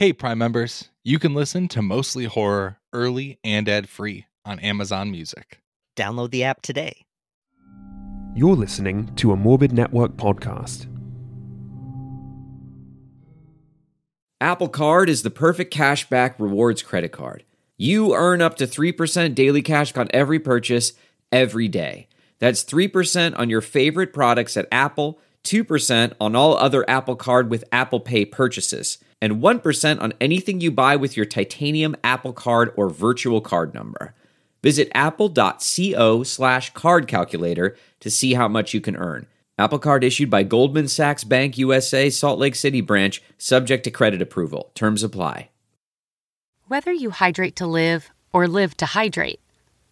Hey, Prime members, you can listen to Mostly Horror early and ad free on Amazon Music. Download the app today. You're listening to a Morbid Network podcast. Apple Card is the perfect cashback rewards credit card. You earn up to 3% daily cash on every purchase every day. That's 3% on your favorite products at Apple, 2% on all other Apple Card with Apple Pay purchases, and 1% on anything you buy with your titanium Apple Card or virtual card number. Visit apple.co slash card calculator to see how much you can earn. Apple Card issued by Goldman Sachs Bank USA, Salt Lake City branch, subject to credit approval. Terms apply. Whether you hydrate to live or live to hydrate,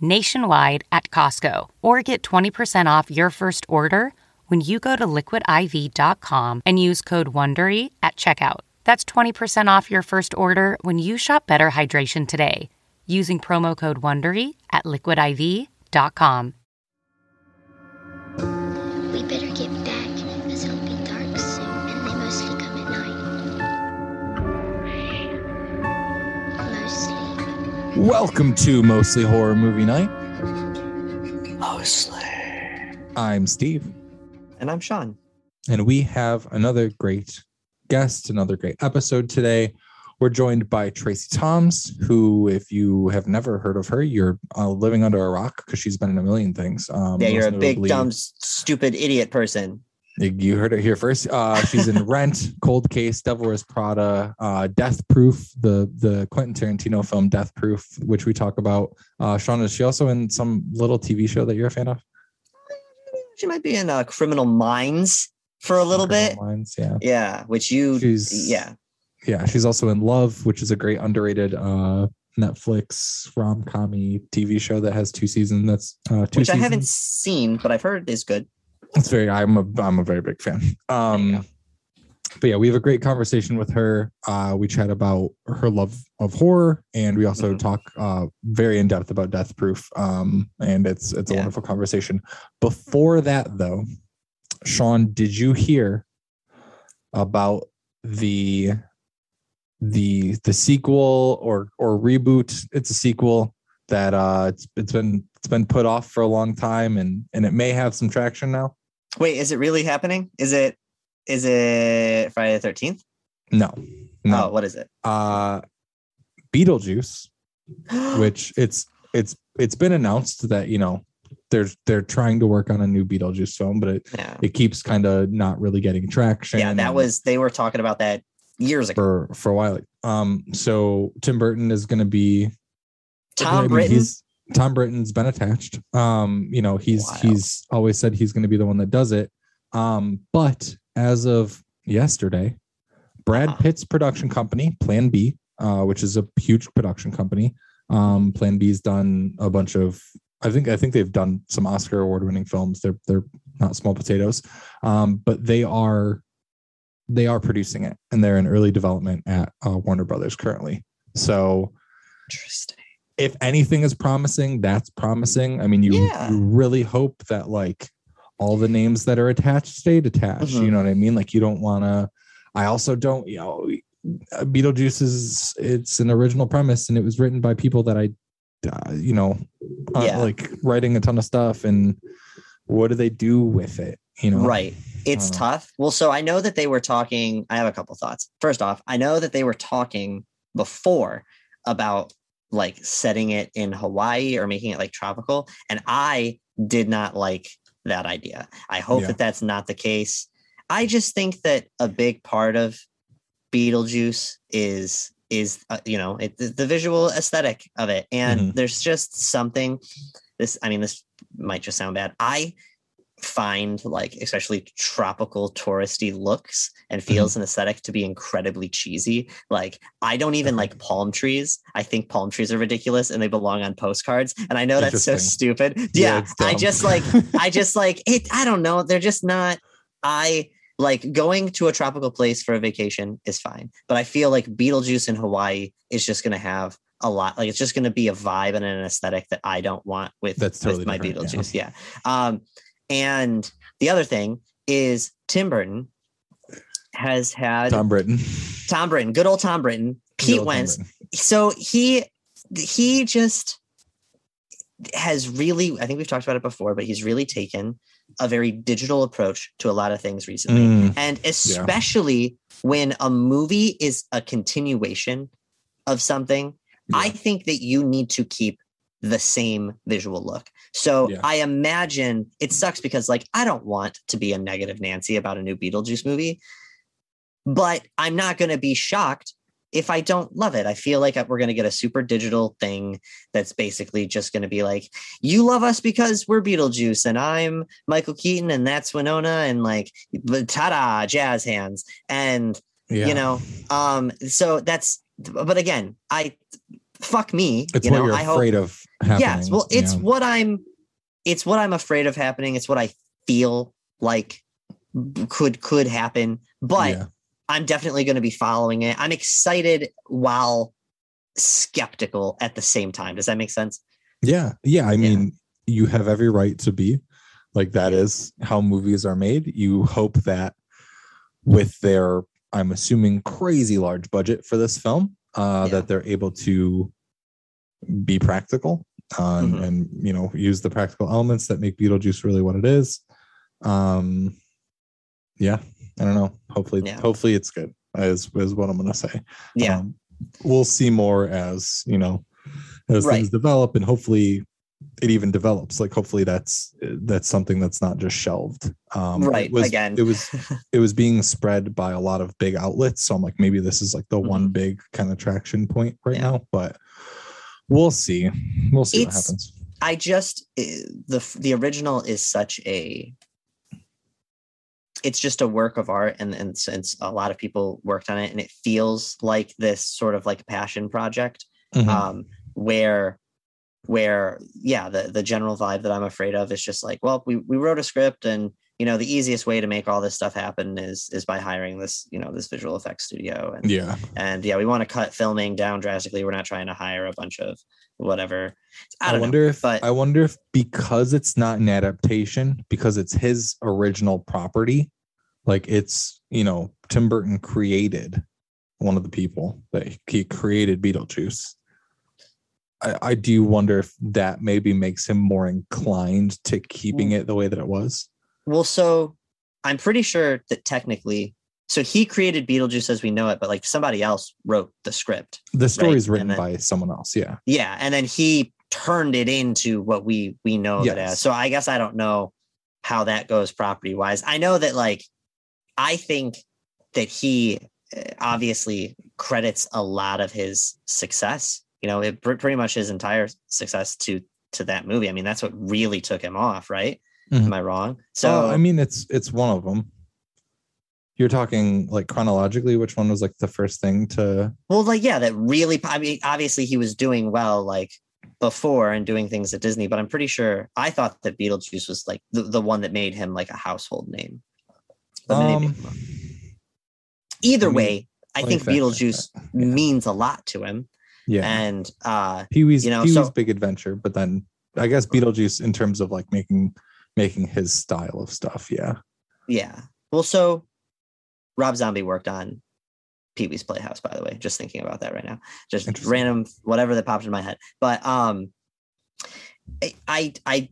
nationwide at Costco or get 20% off your first order when you go to liquidiv.com and use code WONDERY at checkout. That's 20% off your first order when you shop Better Hydration today using promo code WONDERY at liquidiv.com. Welcome to Mostly Horror Movie Night. Mostly. I'm Steve, And I'm Sean. and we have another great guest, another great episode today. We're joined by Tracie Thoms, who, if you have never heard of her, you're uh, living under a rock because she's been in a million things. Um, Yeah, you're a big, dumb, stupid idiot person. You heard it here first. Uh, she's in Rent, Cold Case, Devil Wears Prada, uh, Death Proof, the the Quentin Tarantino film Death Proof, which we talk about. Uh, Sean, is she also in some little TV show that you're a fan of? She might be in uh, Criminal Minds for a little bit. Minds, yeah. Yeah, which you, She's yeah. yeah. She's also in Love, which is a great underrated uh, Netflix rom commy TV show that has two seasons. That's uh, two Which I haven't seen, but I've heard is good. It's very. I'm a. I'm a very big fan. Um, but yeah, we have a great conversation with her. Uh, we chat about her love of horror, and we also Mhm. talk uh, very in depth about Death Proof. Um, and it's it's a Yeah. wonderful conversation. Before that, though, Sean, did you hear about the the the sequel or or reboot? It's a sequel that uh it's it's been it's been put off for a long time, and and it may have some traction now. Wait, is it really happening? Is it is it Friday the thirteenth? No, Oh, no. what is it? uh Beetlejuice, which it's it's it's been announced that you know they're they're trying to work on a new Beetlejuice film, but it, yeah. it keeps kind of not really getting traction. Yeah, that was they were talking about that years ago. for for a while. Um, so Tim Burton is going to be I Tom mean, Britton. Tom Britton's been attached. Um, you know, he's Wild. he's always said he's going to be the one that does it. Um, but as of yesterday, Brad Uh-huh. Pitt's production company, Plan B, uh, which is a huge production company. Um, Plan B's done a bunch of I think I think they've done some Oscar award winning films. They're they're not small potatoes. Um, but they are they are producing it and they're in early development at uh, Warner Brothers currently. So Interesting. If anything is promising, that's promising. I mean, you, Yeah. you really hope that like all the names that are attached stayed attached. Mhm. You know what I mean? Like you don't want to. I also don't. You know, uh, Beetlejuice is it's an original premise and it was written by people that I, uh, you know, aren't Yeah. like writing a ton of stuff. And what do they do with it? You know, Right. It's Uh, tough. Well, so I know that they were talking. I have a couple thoughts. First off, I know that they were talking before about like setting it in Hawaii or making it like tropical. And I did not like that idea. I hope Yeah. that that's not the case. I just think that a big part of Beetlejuice is is uh, you know it, the- the visual aesthetic of it and Mhm. there's just something this i mean this might just sound bad i find like especially tropical touristy looks and feels an aesthetic to be incredibly cheesy. Like I don't even like palm trees. I think palm trees are ridiculous and they belong on postcards. And I know that's so stupid. Yeah, Yeah, I just like I just like it. I don't know. They're just not. I like going to a tropical place for a vacation is fine, but I feel like Beetlejuice in Hawaii is just going to have a lot. Like it's just going to be a vibe and an aesthetic that I don't want with That's totally with my different, yeah. Beetlejuice. Yeah. Um, and the other thing is Tim Burton has had Tom Britton. Tom Britton, good old Tom Britton, Pete Wentz, Britton. so he he just has really i think we've talked about it before but he's really taken a very digital approach to a lot of things recently. Mm, and especially when a movie is a continuation of something i think that you need to keep the same visual look so Yeah. i imagine it sucks because like i don't want to be a negative nancy about a new beetlejuice movie but i'm not going to be shocked if I don't love it. I feel like we're going to get a super digital thing that's basically just going to be like, you love us because we're Beetlejuice and I'm Michael Keaton and that's Winona and like, ta da, jazz hands. And, yeah. you know, um, so that's, but again, I, fuck me, it's you what know, you're I hope, afraid of happening. yes, well, it's yeah. what I'm, it's what I'm afraid of happening. It's what I feel like could, could happen, but Yeah. I'm definitely going to be following it. I'm excited while skeptical at the same time. Does that make sense? Yeah. Yeah. I Yeah. mean, you have every right to be like that is how movies are made. You hope that with their, I'm assuming, crazy large budget for this film, uh, Yeah. that they're able to be practical uh, and- Mhm. and, you know, use the practical elements that make Beetlejuice really what it is. Um, yeah. I don't know. Hopefully, Yeah. hopefully it's good. Is is what I'm gonna say. Yeah. Um, we'll see more as you know as Right. things develop and hopefully it even develops like hopefully that's that's something that's not just shelved um it Right, was, again. it was it was being spread by a lot of big outlets so i'm like maybe this is like the one big kind of traction point right Mm-hmm. Yeah. now but we'll see we'll see what happens I just eh, the the original is such a it's just a work of art and and since a lot of people worked on it and it feels like this sort of like passion project Mhm. um where where yeah the the general vibe that i'm afraid of is just like well we we wrote a script and you know the easiest way to make all this stuff happen is is by hiring this you know this visual effects studio. And yeah. and yeah we want to cut filming down drastically. We're not trying to hire a bunch of whatever. I I, wonder know if but I wonder if because it's not an adaptation, because it's his original property, like it's you know Tim Burton created one of the people that he created Beetlejuice. I, I do wonder if that maybe makes him more inclined to keeping it the way that it was. well so i'm pretty sure that technically so he created beetlejuice as we know it but like somebody else wrote the script The story is written then- by someone else. Yeah. yeah and then he turned it into what we we know of it as so i guess i don't know how that goes property wise i know that like i think that he uh, obviously credits a lot of his success you know it pretty much his entire success to to that movie i mean that's what really took him off right Mhm. am i wrong so So I mean, it's it's one of them. You're talking like chronologically, which one was like the first thing to? Well, like, yeah, that really, I mean, obviously he was doing well, like before and doing things at Disney, but I'm pretty sure I thought that Beetlejuice was like the, the one that made him like a household name. But Um, either let me- way, I think Beetlejuice means a lot to him. Yeah. And uh Pee Wee's you know, Pee Wee's so- Big Adventure, but then I guess Beetlejuice in terms of like making making his style of stuff. Yeah. yeah. Well, so Rob Zombie worked on Pee Wee's Playhouse, by the way. Just thinking about that right now. Just random whatever that popped in my head. But um I I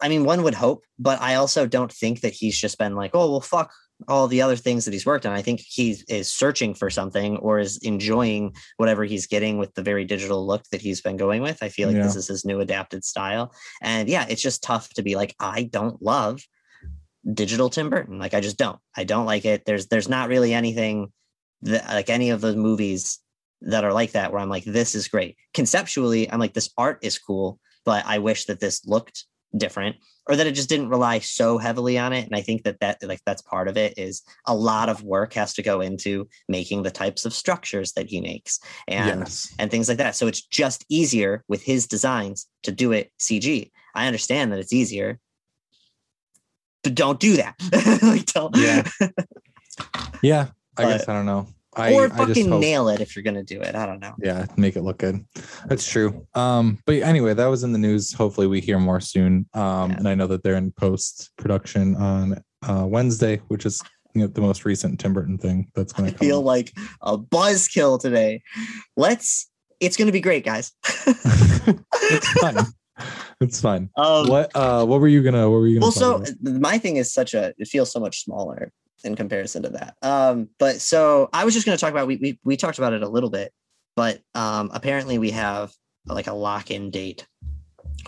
I mean one would hope, but I also don't think that he's just been like, oh well fuck all the other things that he's worked on. I think he is searching for something or is enjoying whatever he's getting with the very digital look that he's been going with. I feel like this is his new adapted style. And yeah, it's just tough to be like, I don't love digital Tim Burton. Like I just don't. I don't like it. There's there's not really anything that like any of those movies that are like that where I'm like, this is great. Conceptually, I'm like, this art is cool, but I wish that this looked different or that it just didn't rely so heavily on it and i think that that like that's part of it is a lot of work has to go into making the types of structures that he makes and yes. and things like that so it's just easier with his designs to do it cg i understand that it's easier but don't do that like don't Yeah. Yeah. I But- guess I don't know. I, or fucking nail it if you're gonna do it i don't know yeah, make it look good. That's true. Um, but anyway, that was in the news. Hopefully we hear more soon. Um, Yeah. and I know that they're in post production on uh Wednesday, which is you know, the most recent Tim Burton thing that's gonna come. feel out. like a buzzkill today let's it's gonna be great guys it's fine. It's fine. um, what uh what were you gonna what were you gonna well so about? my thing is such a it feels so much smaller in comparison to that. Um but so i was just going to talk about we, we we talked about it a little bit but um apparently we have like a lock-in date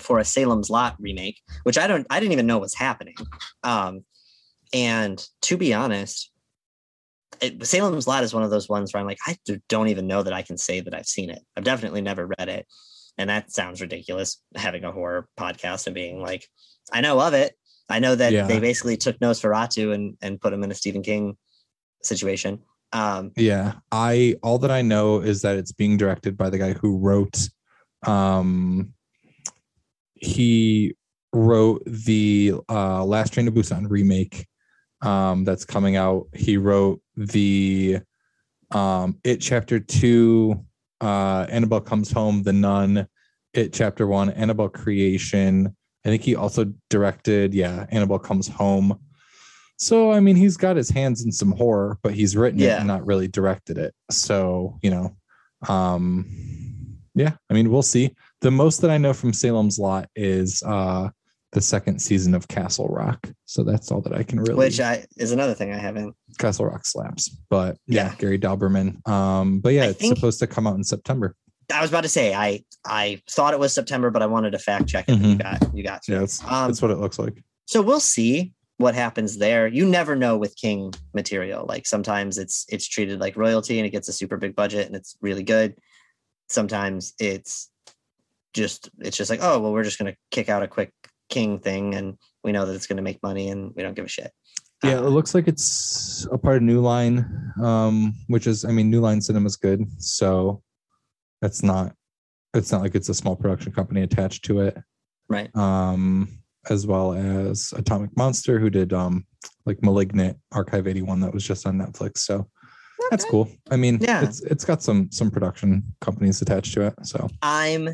for a salem's lot remake which i don't i didn't even know was happening. Um and to be honest it, salem's lot is one of those ones where i'm like I don't even know that i can say that i've seen it. I've definitely never read it. And that sounds ridiculous having a horror podcast and being like i know of it i know that Yeah. they basically took nosferatu and and put him in a stephen king situation um Yeah, I all that I know is that it's being directed by the guy who wrote um he wrote the uh Last Train to Busan remake um that's coming out. He wrote the um It chapter 2 uh Annabelle comes home, The Nun, It chapter 1, Annabelle creation. I think he also directed yeah, Annabelle comes home. So I mean, he's got his hands in some horror, but he's written it and not really directed it. So you know, um, yeah. I mean, we'll see. The most that I know from Salem's Lot is uh the second season of Castle Rock. So that's all that I can really. which i is another thing i haven't Castle Rock slaps, but yeah, Yeah. Gary Dauberman. Um, but yeah, I it's think- supposed to come out in September. I was about to say i i thought it was september but i wanted to fact check it. But you got you got. Yeah, that's Um, that's what it looks like. so we'll see what happens there. You never know with king material like sometimes it's it's treated like royalty and it gets a super big budget and it's really good. Sometimes it's just it's just like oh well we're just going to kick out a quick king thing and we know that it's going to make money and we don't give a shit. Yeah, Uh, it looks like it's a part of New Line, um, which is, I mean, New Line Cinema's good, so that's not, it's not like it's a small production company attached to it. right Um, as well as Atomic Monster, who did um, like Malignant, Archive eighty one, that was just on Netflix. So that's cool. I mean, Yeah. it's it's got some some production companies attached to it. So i'm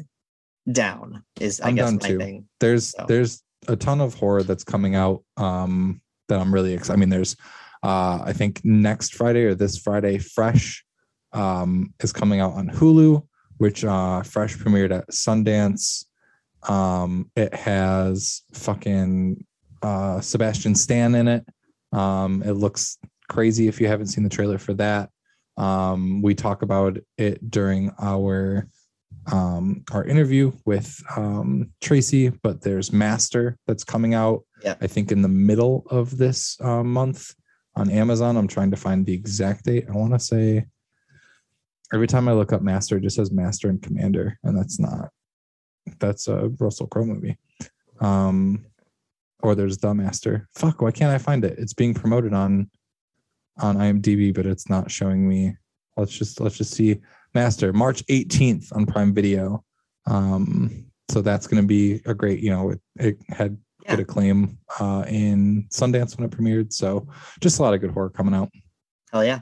down is i I'm guess my too. thing there's So. there's a ton of horror that's coming out um that i'm really excited i mean there's uh i think next friday or this friday fresh um is coming out on hulu which uh fresh premiered at sundance um it has fucking uh sebastian stan in it um it looks crazy if you haven't seen the trailer for that um we talk about it during our um, our interview with um, Tracie, but there's Master that's coming out. Yeah. I think in the middle of this uh, month on Amazon. I'm trying to find the exact date. I want to say every time I look up Master, it just says Master and Commander, and that's not. That's a Russell Crowe movie. Um, or there's the Master. Fuck, why can't I find it? It's being promoted on on IMDb, but it's not showing me. Let's just let's just see Master March 18th on Prime Video. Um, so that's going to be a great, you know, it, it had Yeah. good acclaim uh, in Sundance when it premiered. So just a lot of good horror coming out. Hell yeah.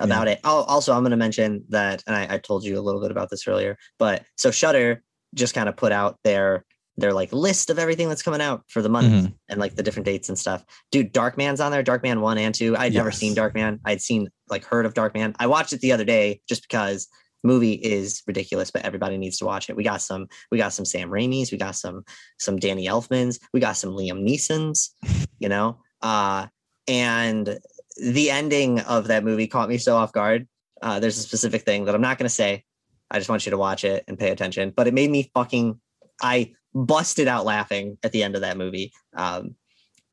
About it. Oh, also, I'm going to mention that, and I, I told you a little bit about this earlier, but so Shudder just kind of put out their their like list of everything that's coming out for the month Mhm. and like the different dates and stuff. Dude, Darkman's on there. Darkman one and two. I'd never Yes. seen Darkman. I'd seen like heard of Darkman. I watched it the other day just because movie is ridiculous, but everybody needs to watch it. We got some, we got some Sam Raimi's, we got some some Danny Elfmans, we got some Liam Neeson's, you know. Uh and the ending of that movie caught me so off guard. Uh, there's a specific thing that I'm not going to say. I just want you to watch it and pay attention. But it made me fucking. I busted out laughing at the end of that movie. Um,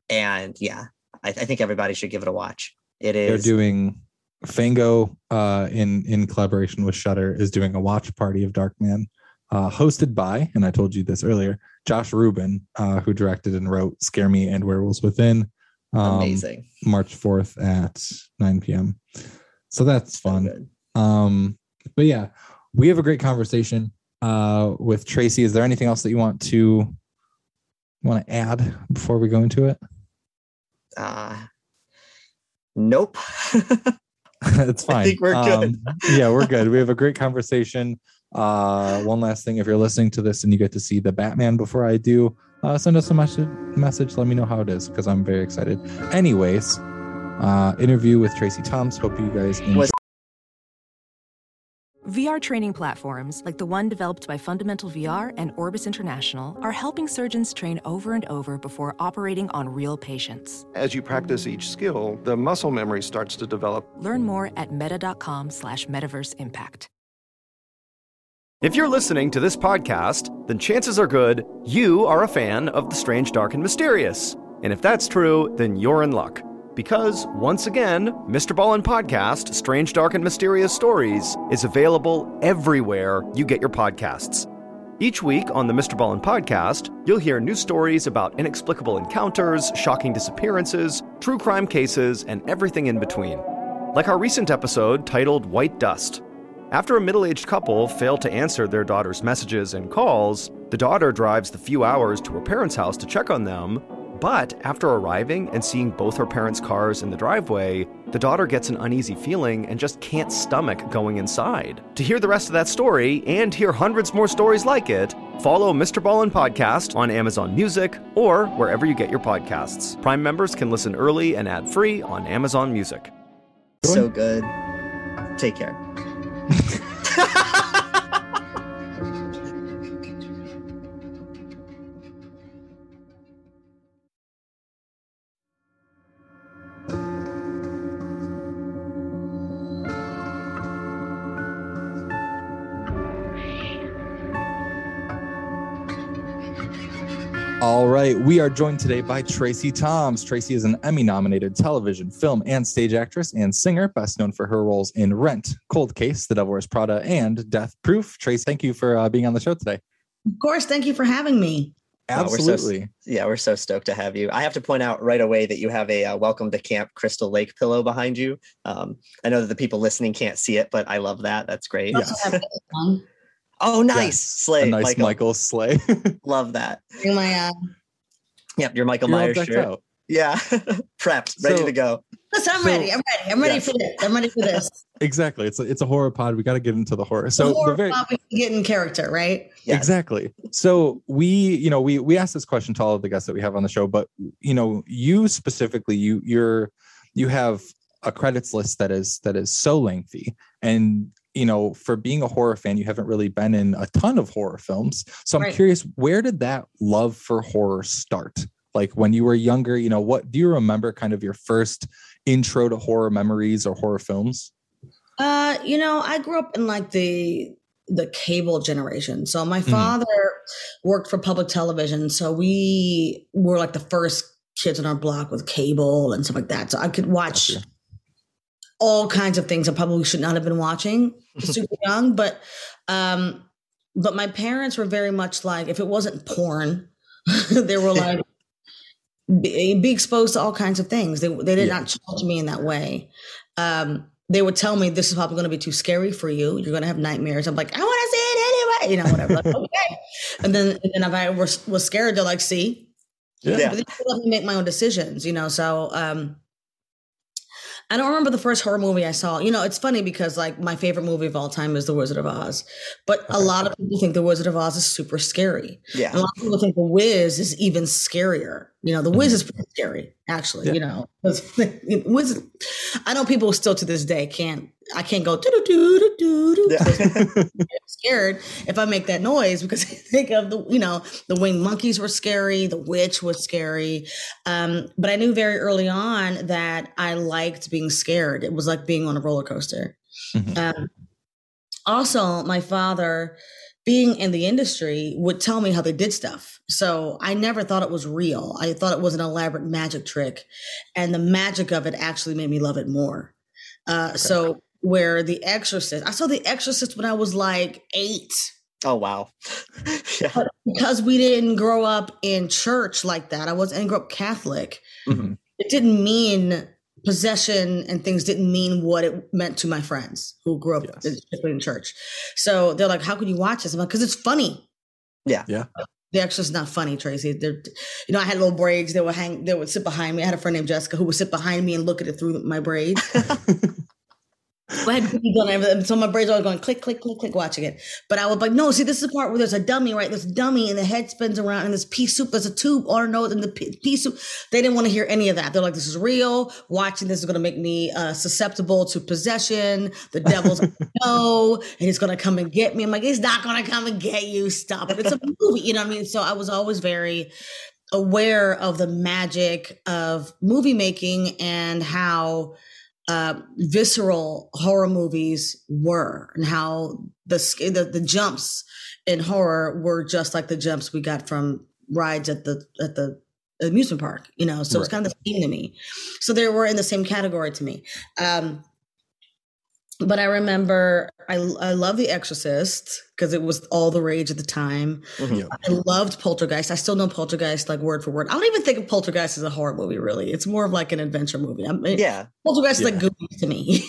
and yeah, I, I think everybody should give it a watch. It is. They're doing Fango uh, in in collaboration with Shudder is doing a watch party of Darkman uh, hosted by, and I told you this earlier, Josh Rubin, uh, who directed and wrote Scare Me and Werewolves Within. Um, Amazing. March 4th at 9 p.m. So that's fun. good. Um, but yeah, we have a great conversation uh, with Tracie. Is there anything else that you want to want to add before we go into it? Uh, nope. it's fine. I think we're good. Um, yeah, we're good. We have a great conversation. Uh, one last thing, if you're listening to this and you get to see the Batman before I do, uh, send us a message. Message. Let me know how it is because I'm very excited. Anyways, uh, interview with Tracie Thoms. Hope you guys enjoy. VR training platforms, like the one developed by Fundamental VR and Orbis International, are helping surgeons train over and over before operating on real patients. As you practice each skill, the muscle memory starts to develop. Learn more at meta.com slash metaverse impact. If you're listening to this podcast, then chances are good you are a fan of the strange, dark, and mysterious. And if that's true, then you're in luck. Because, once again, Mr. Ballen Podcast, Strange, Dark, and Mysterious Stories, is available everywhere you get your podcasts. Each week on the Mr. Ballen Podcast, you'll hear new stories about inexplicable encounters, shocking disappearances, true crime cases, and everything in between. Like our recent episode titled White Dust. After a middle aged couple fail to answer their daughter's messages and calls, the daughter drives the few hours to her parents' house to check on them. But after arriving and seeing both her parents' cars in the driveway, the daughter gets an uneasy feeling and just can't stomach going inside. To hear the rest of that story and hear hundreds more stories like it, follow Mr. Ballen Podcast on Amazon Music or wherever you get your podcasts. Prime members can listen early and ad free on Amazon Music. so good. Take care. All right, we are joined today by Tracie Thoms. Tracie is an Emmy nominated television, film, and stage actress and singer, best known for her roles in Rent, Cold Case, The Devil Wears Prada, and Death Proof. Tracie, thank you for uh, being on the show today. Of course. Thank you for having me. Oh, we're so- Absolutely. Yeah, we're so stoked to have you. I have to point out right away that you have a uh, welcome to camp Crystal Lake pillow behind you. Um, I know that the people listening can't see it, but I love that. That's great. Also have this on. Oh, nice. Yes, Slay. a nice Michael. Michael, Slay. Love that. Bring my uh, Yep, your Michael You're all Myers decked shirt. out. Yeah. Prepped, ready So- to go. listen, I'm So- ready. I'm ready. I'm ready Yes. for this. I'm ready for this. Exactly. It's a, it's a horror pod. We got to get into the horror. So So the horror the very plot we can get in character, right? Yes. Exactly. So we, you know, we we ask this question to all of the guests that we have on the show, but you know, you specifically, you you're you have a credits list that is that is so lengthy, and you know, for being a horror fan, you haven't really been in a ton of horror films. So I'm Right. curious, where did that love for horror start? Like when you were younger, you know, what do you remember? Kind of your first intro to horror memories or horror films? Uh, you know, I grew up in like the the cable generation. So my Mhm. father worked for public television. So we were like the first kids on our block with cable and stuff like that. So I could watch Gotcha. All kinds of things I probably should not have been watching super young, but um but my parents were very much like if it wasn't porn, they were like be, be exposed to all kinds of things. They they did Yeah. not challenge me in that way. Um they would tell me this is probably going to be too scary for you. You're going to have nightmares. I'm like, I want to see it anyway. You know, whatever. Like, okay. And then, and then if I was, was scared, they're like, see, Yeah. but they let me make my own decisions, you know. So um I don't remember the first horror movie I saw. You know, it's funny because like my favorite movie of all time is The Wizard of Oz. But a lot of people think The Wizard of Oz is super scary. And a lot of people think The Wiz is even scarier. You know, The Wiz mm-hmm. is pretty scary, actually, Yeah. you know, Wiz, I know people still to this day can't I can't go do do do do do scared if I make that noise because I think of the, you know, the winged monkeys were scary, the witch was scary. Um, but I knew very early on that I liked being scared. It was like being on a roller coaster. Mhm. Um, also, my father, being in the industry, would tell me how they did stuff. So I never thought it was real. I thought it was an elaborate magic trick. And the magic of it actually made me love it more. Uh, So, where The Exorcist, I saw The Exorcist when I was like eight. Oh wow. yeah. Because we didn't grow up in church like that, I was I didn't grow up Catholic. Mhm. It didn't mean possession and things didn't mean what it meant to my friends who grew up Yes. in, in church. So they're like, "How can you watch this?" I'm like, "Because it's funny." Yeah. Yeah. The Exorcist is not funny, Tracie. They're, you know, I had little braids. They would hang. They would sit behind me. I had a friend named Jessica who would sit behind me and look at it through my braids. I had beads on everything. So my brain's always going click, click, click, click, watching it. But I was like, no, see, this is the part where there's a dummy, right? This dummy and the head spins around and this pea soup, there's a tube on her nose and the pea, soup. They didn't want to hear any of that. They're like, this is real. Watching this is going to make me uh, susceptible to possession. The devil's gonna and he's going to come and get me. I'm like, he's not going to come and get you. Stop it. It's a movie. You know what I mean? So I was always very aware of the magic of movie making and how uh, visceral horror movies were and how the, the the jumps in horror were just like the jumps we got from rides at the at the amusement park you know? So it's kind of the same to me. So they were in the same category to me. Um but I remember I I love The Exorcist because it was all the rage at the time. Mhm. Yeah. I loved Poltergeist. I still know Poltergeist like word for word. I don't even think of Poltergeist as a horror movie. Really, it's more of like an adventure movie. I mean, Yeah. Poltergeist is like Yeah. Goonies to me.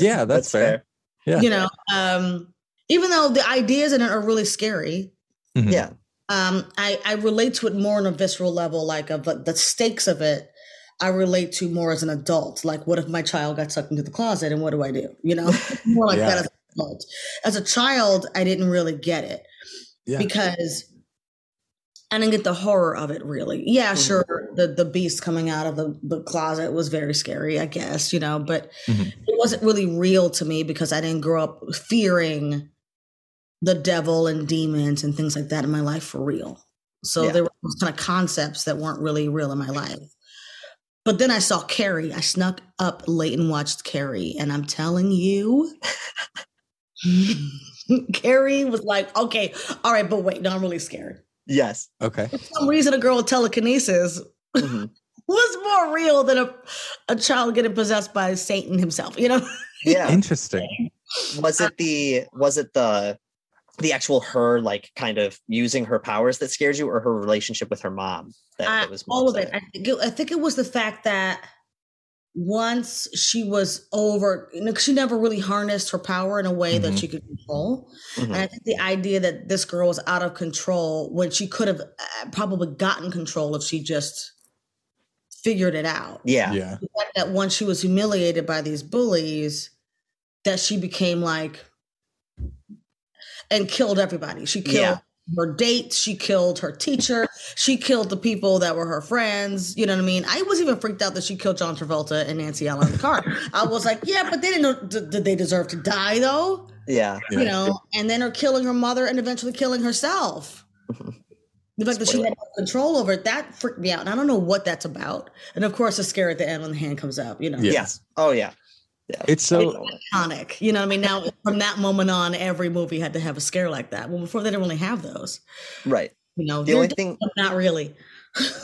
Yeah, that's, fair. Yeah. you know, um, even though the ideas in it are really scary, Mhm. Yeah. um, I I relate to it more on a visceral level, like of the stakes of it. I relate to more as an adult. Like, what if my child got sucked into the closet, and what do I do? You know, more like Yeah. that as an adult. As a child, I didn't really get it Yeah. because I didn't get the horror of it really. Yeah, Mhm. sure, the the beast coming out of the, the closet was very scary, I guess, you know, but Mhm. it wasn't really real to me because I didn't grow up fearing the devil and demons and things like that in my life for real. So Yeah. there were those kind of concepts that weren't really real in my life. But then I saw Carrie. I snuck up late and watched Carrie, and I'm telling you, Carrie was like, okay, all right, but wait, no, I'm really scared. Yes. Okay. For some reason, a girl with telekinesis Mhm. was more real than a, a child getting possessed by Satan himself, you know? Yeah. Interesting. was it the was it the the actual her like kind of using her powers that scared you or her relationship with her mom that, I- that was more all of it. I think it. I think it was the fact that once she was over, you know, 'cause she never really harnessed her power in a way that Mhm. she could control. Mhm. And I think the idea that this girl was out of control when she could have uh, probably gotten control if she just figured it out. yeah Yeah. That once she was humiliated by these bullies, that she became like and killed everybody. She killed Yeah. her date, she killed her teacher, she killed the people that were her friends. You know what I mean? I was even freaked out that she killed John Travolta and Nancy Allen in the car. I was like, yeah, but they didn't know d- did they deserve to die though? yeah Yeah. You know, and then her killing her mother and eventually killing herself. The fact that she had no control over it, that freaked me out. And I don't know what that's about. And of course, the scare at the end when the hand comes out, you know. Yeah. yes oh yeah yeah It's so iconic. You know what I mean? Now, from that moment on, every movie had to have a scare like that. Well, before they didn't really have those. right You know, the only thing not really.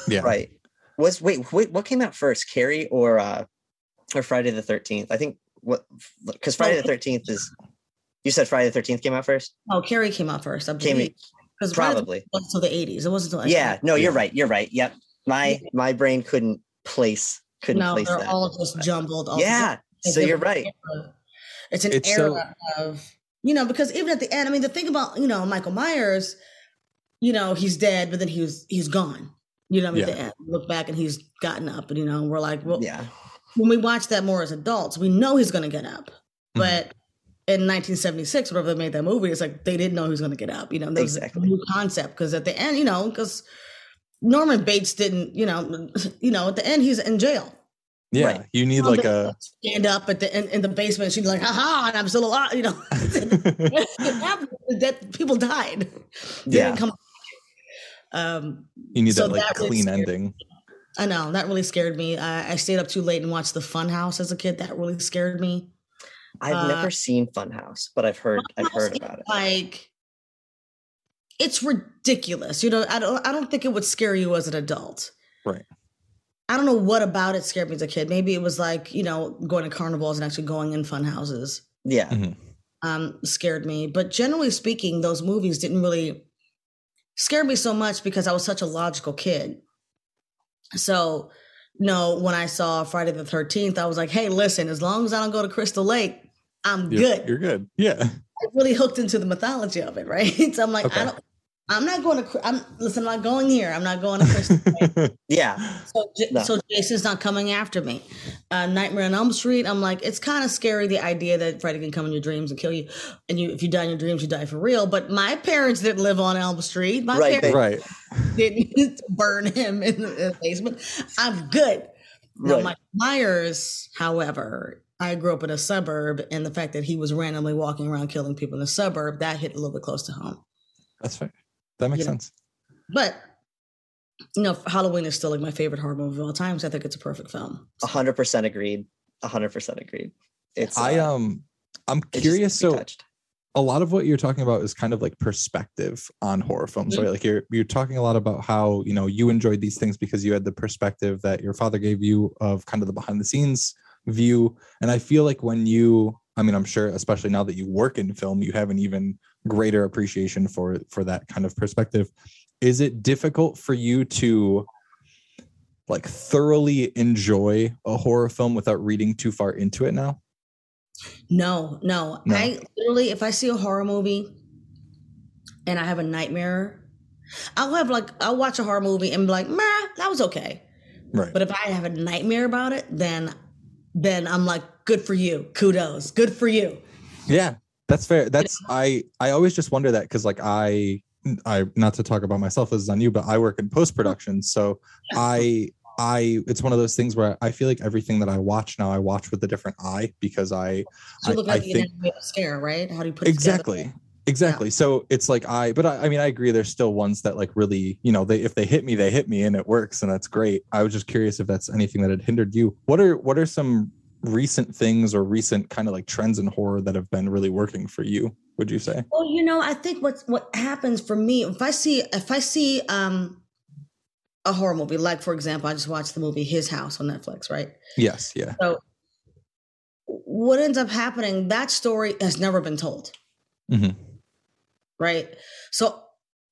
yeah. right was wait wait what came out first carrie or uh or friday the 13th i think what because friday the 13th is you said friday the 13th came out first Oh, Carrie came out first. I Came. Because probably. until the eighties. It wasn't until yeah no you're right you're right yep my my brain couldn't place couldn't No, place they're that all just jumbled. all yeah together. So you're right era. It's an It's era of you know because even at the end, I mean, the thing about you know Michael Myers, you know, he's dead, but then he was he's gone. You know, I mean, Yeah. at the end, look back and he's gotten up, and you know, we're like, well, yeah when we watch that more as adults, we know he's going to get up. Mm-hmm. But in 1976, whenever they made that movie, it's like they didn't know he was going to get up. You know, was Exactly. a new concept because at the end, you know, because Norman Bates didn't, you know, you know, at the end he's in jail. Yeah. Right. You need like a stand up at the in, in the basement. She'd be like, "Ha and I'm still alive." You know, that people died. They Yeah. didn't come. Um, you need So that like that clean scared ending. I know that really scared me. I, I stayed up too late and watched the Fun House as a kid. That really scared me. I've Uh, never seen Funhouse, but I've heard I've heard about it. Like, it's ridiculous. You know, I don't. I don't think it would scare you as an adult. Right. I don't know what about it scared me as a kid. Maybe it was like you know going to carnivals and actually going in fun houses. Yeah. Mhm. um, scared me. But generally speaking, those movies didn't really scare me so much because I was such a logical kid. So, no, when I saw Friday the 13th, I was like, hey, listen, as long as I don't go to Crystal Lake, I'm You're, good. You're good. Yeah. I really hooked into the mythology of it, right? so I'm like, Okay. I don't, I'm not going to, I'm, listen, I'm not going here. I'm not going to Crystal Yeah. So, J- No. so Jason's not coming after me. Uh, Nightmare on Elm Street. I'm like, it's kind of scary the idea that Freddy can come in your dreams and kill you, and you if you die in your dreams, you die for real. But my parents didn't live on Elm Street. My Right, parents right. didn't burn him in the, in the basement. I'm good. Now, Right. Mike Myers, however, I grew up in a suburb, and the fact that he was randomly walking around killing people in a suburb that hit a little bit close to home. That's fair. That makes You know, sense. But you know, Halloween is still like my favorite horror movie of all time. So I think it's a perfect film. A hundred percent agreed. A hundred percent agreed. It's I uh, um I'm curious. needs to be So touched. a lot of what you're talking about is kind of like perspective on horror films, Mhm. right? Like you're you're talking a lot about how you know you enjoyed these things because you had the perspective that your father gave you of kind of the behind the scenes view. And I feel like when you, I mean, I'm sure, especially now that you work in film, you have an even greater appreciation for for that kind of perspective. Is it difficult for you to like thoroughly enjoy a horror film without reading too far into it now? No, no. No. I literally, if I see a horror movie and I have a nightmare, I'll have like, I'll watch a horror movie and be like, meh, that was okay. Right. But if I have a nightmare about it, then, then I'm like, good for you. Kudos. Good for you. Yeah, that's fair. That's I I always just wonder that because like I I not to talk about myself this is on you, but I work in post production, so I I it's one of those things where I feel like everything that I watch now I watch with a different eye because I So you look I- at I the think- scare, right? How do you put exactly. Exactly. So it's like i but I, I mean i agree there's still ones that like really you know they if they hit me they hit me and it works and that's great. I was just curious if that's anything that had hindered you. What are what are some recent things or recent kind of like trends in horror that have been really working for you would you say Well, you know, I think what's what happens for me if I see if I see um a horror movie, like for example, I just watched the movie His House on Netflix, right? yes yeah So what ends up happening, that story has never been told, Mhm. right? So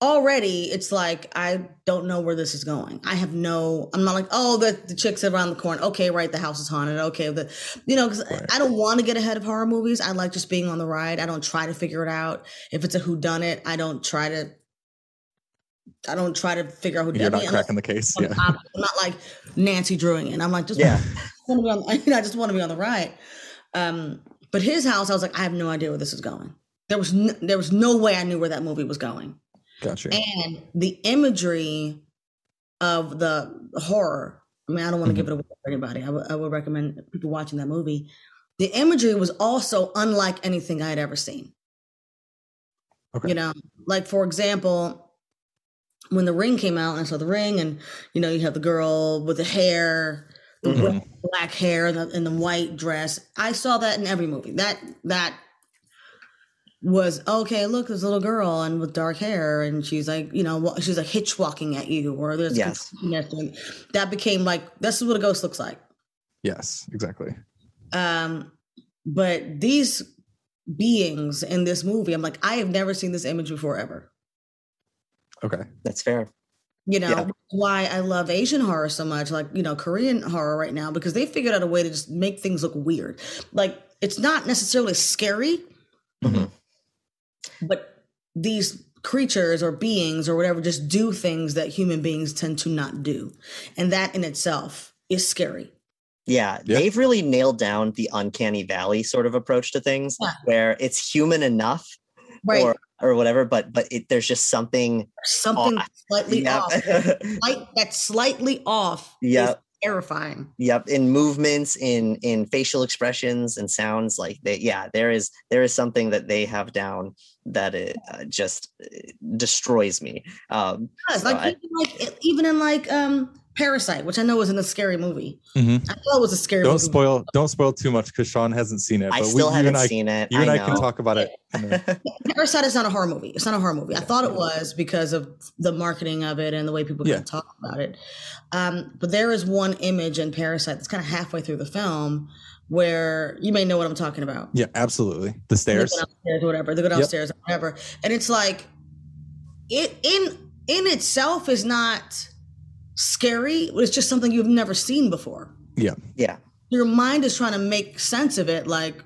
already it's like I don't know where this is going. I have no I'm not like, oh, the, the chick's around the corner. Okay, right, the house is haunted. Okay, the you know, because Right. I don't want to get ahead of horror movies. I like just being on the ride. I don't try to figure it out. If it's a who done it, I don't try to I don't try to figure out who you're done not it. cracking the case I'm, yeah I'm not like Nancy Drewing it. I'm like just Yeah. want to be on. I just want to be on the ride. Um, but his house, I was like, I have no idea where this is going. There was no, there was no way I knew where that movie was going, gotcha and the imagery of the horror. I mean, I don't want to give it away for anybody. I would recommend people watching that movie. The imagery was also unlike anything I had ever seen. Okay. You know, like for example, when the ring came out and I saw the ring, and you know, you have the girl with the hair, the Mhm. black hair, and the, and the white dress. I saw that in every movie. That that was okay. Look, there's a little girl and with dark hair, and she's like, you know, wa- she's like hitch walking at you, or there's Yes. confusion. that became like this is what a ghost looks like. yes exactly Um, but these beings in this movie, I'm like, I have never seen this image before ever. okay That's fair. You know Yeah. why I love Asian horror so much, like you know Korean horror right now, because they figured out a way to just make things look weird. Like it's not necessarily scary, Mhm. But these creatures or beings or whatever just do things that human beings tend to not do, and that in itself is scary. Yeah, Yeah. they've really nailed down the uncanny valley sort of approach to things Yeah. where it's human enough Right? or or whatever, but but it, there's just something Something off. slightly Yep. off. Like that's slightly off. is Yep. Terrifying. yep, in movements, in in facial expressions and sounds like they yeah, there is there is something that they have down that it uh, just uh, destroys me. Um so Like I- even like even in like um Parasite, which I know wasn't a scary movie. Mhm. I thought it was a scary don't movie. spoil don't spoil too much because sean hasn't seen it I but still we, haven't I, seen it. you and i, know. can talk about it Parasite is not a horror movie. It's not a horror movie. I thought it was because of the marketing of it and the way people Yeah. kind talk about it. Um, but there is one image in Parasite that's kind of halfway through the film where you may know what I'm talking about. Yeah, absolutely. The stairs. go downstairs whatever. They go Yep. downstairs or whatever. And it's like it in in itself is not scary. It's just something you've never seen before. Yeah. Yeah. Your mind is trying to make sense of it. Like,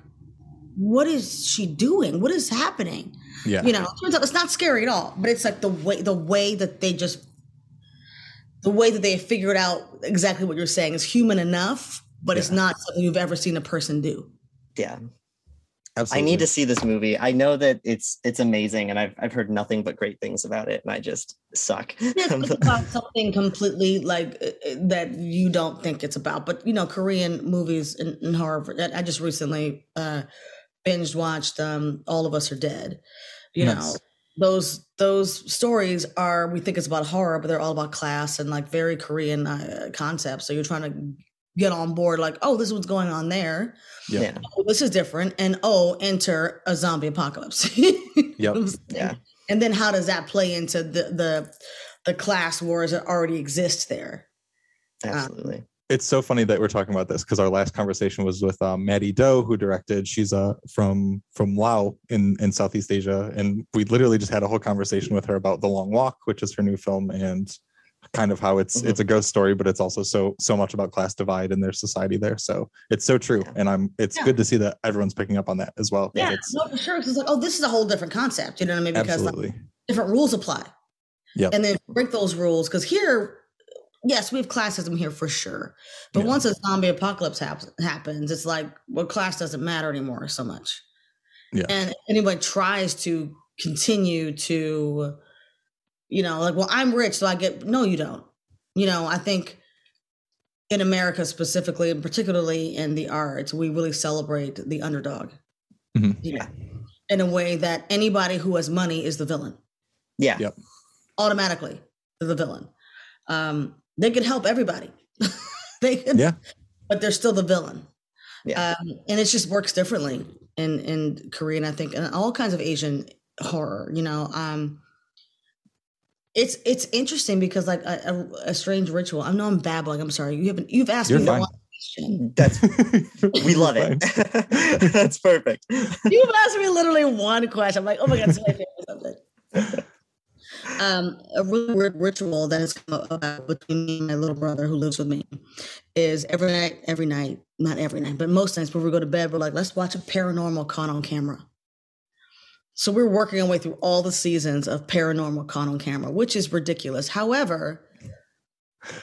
what is she doing? What is happening? Yeah. You know, turns out it's not scary at all. But it's like the way the way that they just the way that they figured out exactly what you're saying is human enough, but it's not something you've ever seen a person do. Yeah. Absolutely. I need to see this movie. I know that it's it's amazing and I've I've heard nothing but great things about it and I just suck. It's it's about something completely like uh, uh, that you don't think it's about. But you know, Korean movies and, and horror. I I just recently uh, binge watched um, "All of Us Are Dead." You know, those those stories are we think it's about horror, but they're all about class and like very Korean uh, concepts. So you're trying to get on board, like, oh, this is what's going on there. Yeah. Oh, this is different, and oh, enter a zombie apocalypse. Yep. Yeah. and then how does that play into the the the class wars that already exist there Absolutely. It's so funny that we're talking about this because our last conversation was with um, Mattie Do, who directed. She's uh, from from Laos in in Southeast Asia, and we literally just had a whole conversation with her about The Long Walk, which is her new film, and kind of how it's Mhm. it's a ghost story, but it's also so so much about class divide and their society there. So it's so true, Yeah. and I'm it's Yeah. good to see that everyone's picking up on that as well. yeah it's, no for sure it's like oh this is a whole different concept you know what i mean because like, absolutely. different rules apply Yep. and then break those rules because here yes we have classism here for sure but Yeah. once a zombie apocalypse happens happens it's like well class doesn't matter anymore so much Yeah. and anyone tries to continue to you know like well i'm rich so i get no you don't you know i think in america specifically and particularly in the arts we really celebrate the underdog Mhm. you know, in a way that anybody who has money is the villain Yeah. Yep. automatically they're the villain um they can help everybody they could Yeah. but they're still the villain Yeah. um, and it just works differently in in Korean, I think, and all kinds of Asian horror. You know, um, it's it's interesting because like a, a, a strange ritual. I know I'm babbling. I'm sorry. You haven't. You've asked You're me the fine. one question. That's we love it. That's perfect. You've asked me literally one question. I'm like, oh my god, it's my favorite subject. Um, a really weird ritual that has come about between me and my little brother who lives with me is every night, every night, not every night, but most nights before we go to bed, we're like, let's watch a paranormal caught on camera. So we're working our way through all the seasons of paranormal caught on camera, which is ridiculous. However,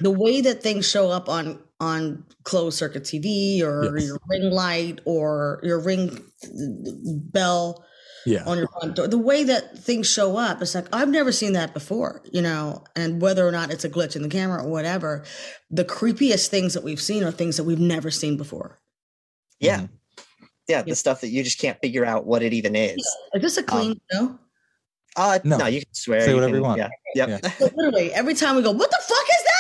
the way that things show up on on closed circuit TV or Yes. your ring light or your ring bell yeah. on your front door. The way that things show up, it's like I've never seen that before, you know. And whether or not it's a glitch in the camera or whatever, the creepiest things that we've seen are things that we've never seen before. Yeah. Mhm. Yeah. The stuff that you just can't figure out what it even is. Is this a clean show. Uh, no. No. you can swear. Say whatever can- you want. Yeah. Yep. Yeah. So literally, every time we go, "What the fuck is that?"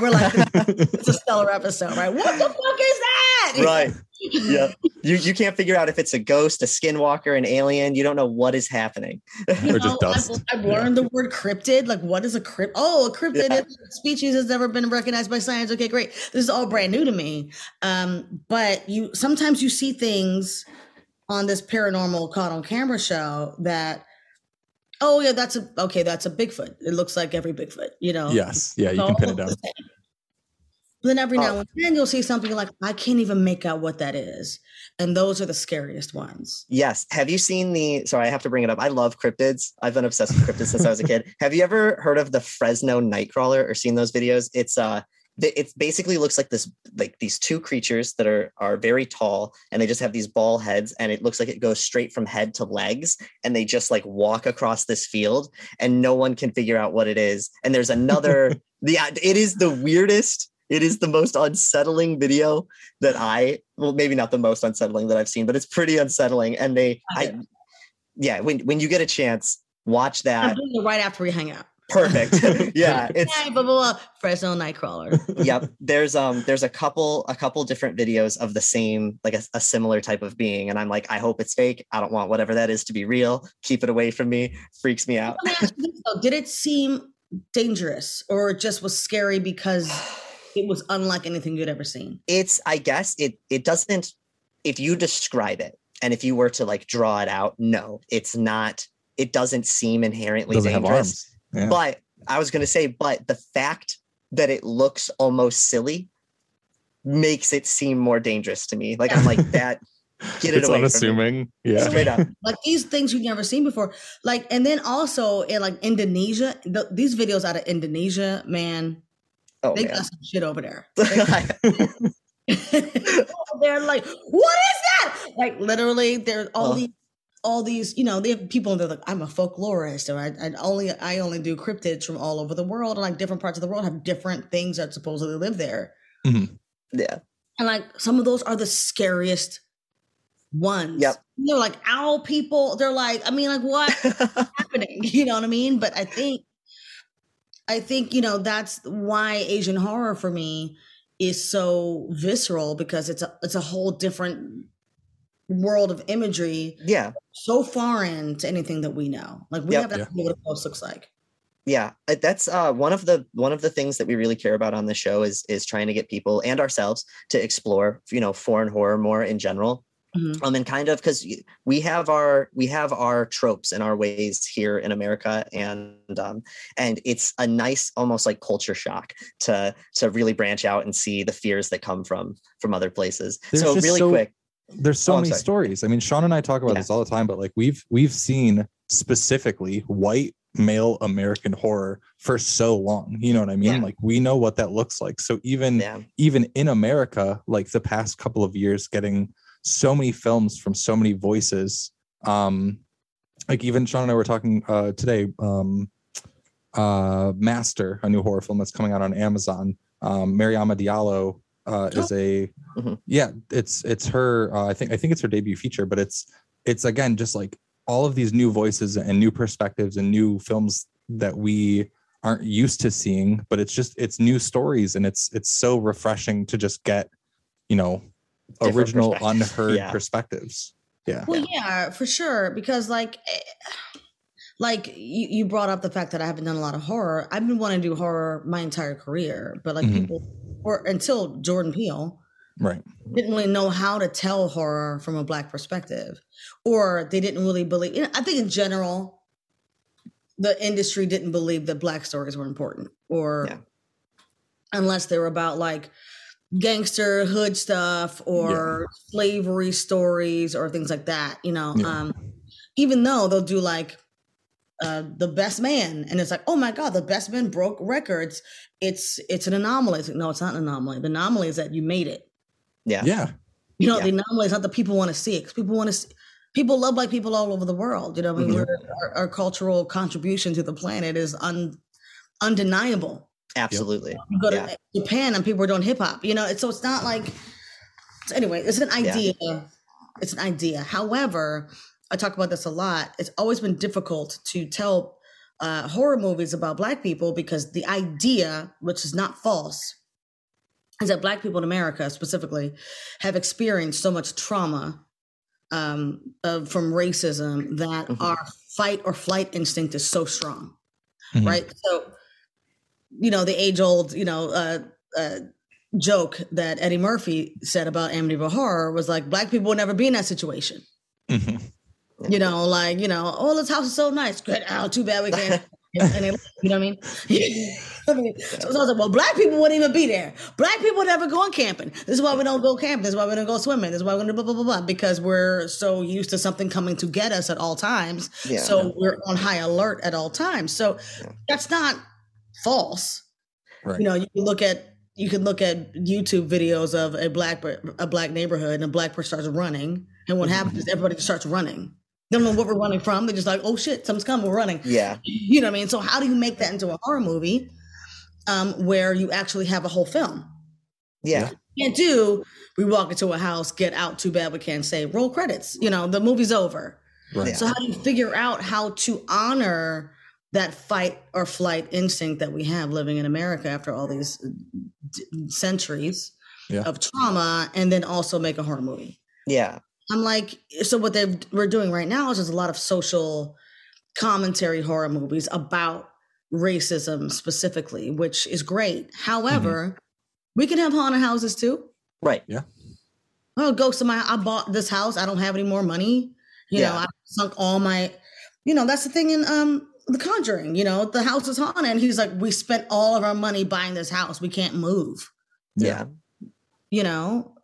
We're like, "It's a stellar episode, right?" What the fuck is that? right. Yep. You you can't figure out if it's a ghost, a skinwalker, an alien. You don't know what is happening. You Or just dust. I've, I've learned the word cryptid. Like, what is a crypt? Oh, a cryptid Yeah. species has never been recognized by science. Okay, great. This is all brand new to me. Um, but you sometimes you see things on this paranormal caught on camera show that, oh yeah, that's a okay, that's a Bigfoot. It looks like every Bigfoot. You know. Yes. Yeah. You So can pin it all down. the. But then every now Oh. and then you'll see something like, I can't even make out what that is. And those are the scariest ones. Yes. Have you seen the? Sorry, I have to bring it up. I love cryptids. I've been obsessed with cryptids since I was a kid. Have you ever heard of the Fresno Nightcrawler or seen those videos? It's uh, th- it basically looks like this, like these two creatures that are are very tall, and they just have these ball heads, and it looks like it goes straight from head to legs, and they just like walk across this field, and no one can figure out what it is. And there's another. the uh, it is the weirdest. It is the most unsettling video that I well maybe not the most unsettling that I've seen, but it's pretty unsettling. And they I yeah, when when you get a chance, watch that. right after we hang out. Perfect. yeah, it's Yeah, blah, blah, blah. Fresno Nightcrawler. yep. There's um there's a couple a couple different videos of the same like a, a similar type of being, and I'm like, I hope it's fake. I don't want whatever that is to be real. Keep it away from me. Freaks me out. Let me ask you this, though. Did it seem dangerous or it just was scary because it was unlike anything you'd ever seen? it's i guess it it doesn't if you describe it and if you were to like draw it out, no, it's not. It doesn't seem inherently Doesn't have dangerous. Arms. Yeah. But I was going to say, but the fact that it looks almost silly makes it seem more dangerous to me. Like I'm like that. Get it it's away from me. unassuming. Yeah. Straight up. like these things you've never seen before like and then also in like indonesia the, these videos out of indonesia man Oh they man. got some shit over there they're like what is that like literally there's all these all these you know they have people they're like i'm a folklorist or I, I only i only do cryptids from all over the world and like different parts of the world have different things that supposedly live there mm-hmm. yeah. and like some of those are the scariest ones. Yep. They're like owl people. They're like, I mean, like what happening? You know what I mean? But I think I think, you know, that's why Asian horror for me is so visceral because it's a it's a whole different world of imagery, Yeah. so foreign to anything that we know. Like we Yep. have no Yeah. idea what a ghost looks like. yeah uh, that's uh, one of the one of the things that we really care about on the show is is trying to get people and ourselves to explore you know foreign horror more in general Mhm. um and kind of because we have our we have our tropes and our ways here in america and um and it's a nice almost like culture shock to to really branch out and see the fears that come from from other places There's so really so- quick there's so Oh, many sorry. stories. I mean, Sean and I talk about Yeah. this all the time, but like we've we've seen specifically white male American horror for so long. You know what I mean? Yeah. Like we know what that looks like. So even yeah even in America, like the past couple of years, getting so many films from so many voices. Um, like even Sean and I were talking uh today. Um, uh, Master, a new horror film that's coming out on Amazon. Um, Mariama Diallo uh, is a Mhm. yeah. It's it's her. Uh, I think I think it's her debut feature, but it's it's again just like all of these new voices and new perspectives and new films that we aren't used to seeing but it's just it's new stories and it's it's so refreshing to just get you know Different original perspectives. unheard Yeah. perspectives yeah Well, yeah, for sure. Because like, eh, like you, you brought up the fact that I haven't done a lot of horror. I've been wanting to do horror my entire career, but like Mhm. people, or until Jordan Peele right didn't really know how to tell horror from a black perspective, or they didn't really believe. You know, I think in general, the industry didn't believe that black stories were important, or Yeah. unless they were about like gangster hood stuff or slavery stories or things like that you know Yeah. um even though they'll do like uh the best man and it's like oh my god the best man broke records it's it's an anomaly it's like, no it's not an anomaly the anomaly is that you made it yeah yeah you know Yeah. the anomaly is not that people want to see it 'cause people want to see people love like people all over the world you know i mean Mhm. we're, our, our cultural contribution to the planet is un, undeniable absolutely you go to Yeah. Japan and people are doing hip hop. You know, so it's not like. So anyway, it's an Yeah. idea. It's an idea. However, I talk about this a lot. It's always been difficult to tell uh, horror movies about Black people because the idea, which is not false, is that Black people in America specifically have experienced so much trauma um, uh, from racism that Mhm. our fight or flight instinct is so strong Mhm. right? So, you know, the age old, you know, uh, uh, joke that Eddie Murphy said about Amityville Horror was like, black people will never be in that situation. Mhm. You know, like, you know, oh, this house is so nice. Get out. Oh, too bad we can't. and they, you know what I mean? I mean, so, so I was like, well, black people wouldn't even be there. Black people never going camping. This is why we don't go camping. This is why we don't go swimming. This is why we don't do blah, blah, blah, blah. Because we're so used to something coming to get us at all times. Yeah. So we're on high alert at all times. So Yeah. that's not false. right You know, you can look at you can look at YouTube videos of a black a black neighborhood and a black person starts running, and what mm-hmm. happens is everybody starts running. They don't know what we're running from. They're just like, oh shit, something's coming, we're running. yeah You know what I mean? So how do you make that into a horror movie um, where you actually have a whole film? yeah You can't do we walk into a house, get out, too bad we can't say roll credits. You know, the movie's over. right So how do you figure out how to honor that fight or flight instinct that we have living in America after all these uh, d- centuries Yeah. of trauma, and then also make a horror movie? yeah I'm like, so what they we're doing right now is there's a lot of social commentary horror movies about racism specifically, which is great. However, we can have haunted houses too. right Yeah. oh, ghost of my, I bought this house. I don't have any more money. You know, I sunk all my, you know, that's the thing in um The Conjuring. You know, the house is haunted, and he's like, we spent all of our money buying this house. We can't move. yeah. You know,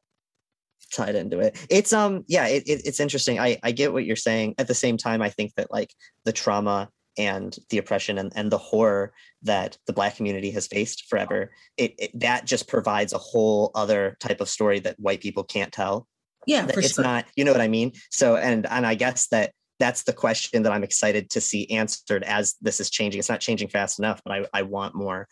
tied into it. It's um yeah, it, it, it's interesting. I I get what you're saying. At the same time, I think that like the trauma and the oppression and, and the horror that the black community has faced forever, it, it that just provides a whole other type of story that white people can't tell. yeah, it's sure. not, you know what I mean? So and and I guess that that's the question that I'm excited to see answered as this is changing. It's not changing fast enough, but I, I want more.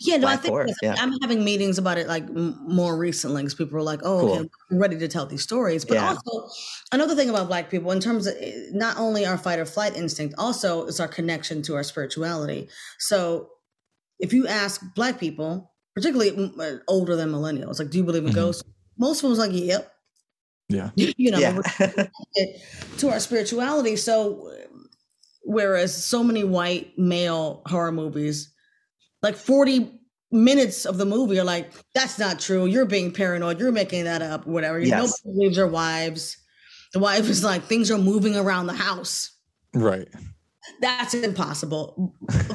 Yeah, no, I think yeah. I'm having meetings about it like m- more recently because people were like, "Oh, okay, Cool. we're ready to tell these stories." But Yeah. also, another thing about Black people, in terms of not only our fight or flight instinct, also is our connection to our spirituality. So, if you ask Black people, particularly uh, older than millennials, like, "Do you believe in Mhm. ghosts?" Most of them was like, "Yep." Yeah. you know, yeah. to our spirituality. So, whereas so many white male horror movies, like 40 minutes of the movie are like, that's not true. You're being paranoid. You're making that up, whatever. You Yes. Nobody believes their wives. The wife is like, things are moving around the house. Right. That's impossible.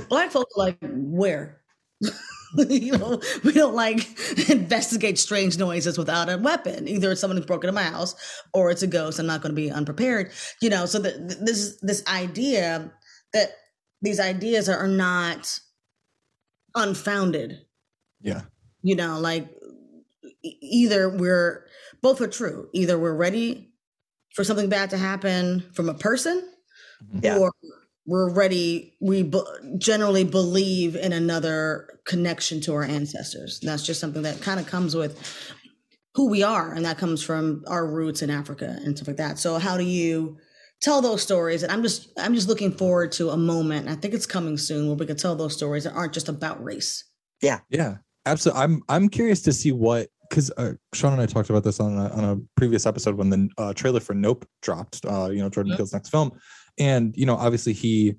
Black folks are like, where? you know, we don't like investigate strange noises without a weapon. Either it's someone who's broken in my house or it's a ghost. I'm not going to be unprepared. You know, so that th- this this idea that these ideas are not unfounded. Yeah. You know, like either we're both are true. Either we're ready for something bad to happen from a person, mm-hmm. Yeah. or we're ready. We be- generally believe in another connection to our ancestors. That's just something that kind of comes with who we are, and that comes from our roots in Africa and stuff like that. So, how do you? Tell those stories and i'm just i'm just looking forward to a moment i think it's coming soon where we can tell those stories that aren't just about race Yeah, Yeah. absolutely. I'm I'm curious to see what because uh, Sean and I talked about this on a, on a previous episode when the uh, trailer for Nope dropped. Uh, you know Jordan Mhm. Peele's next film, and you know obviously he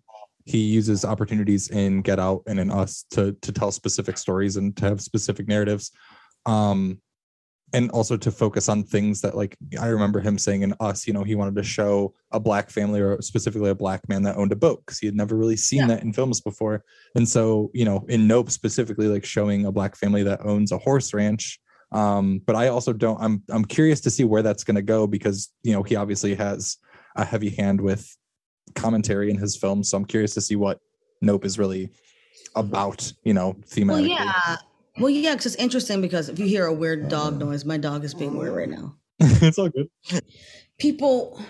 he uses opportunities in Get Out and in Us to to tell specific stories and to have specific narratives, um, and also to focus on things that like I remember him saying in Us, you know, he wanted to show a black family or specifically a black man that owned a boat because he had never really seen Yeah. that in films before. And so, you know, in Nope specifically, like showing a black family that owns a horse ranch. Um, but I also don't. I'm I'm curious to see where that's going to go because you know he obviously has a heavy hand with commentary in his films. So I'm curious to see what Nope is really about. You know, well yeah well yeah because it's interesting because if you hear a weird dog noise my dog is being weird right now it's all good. people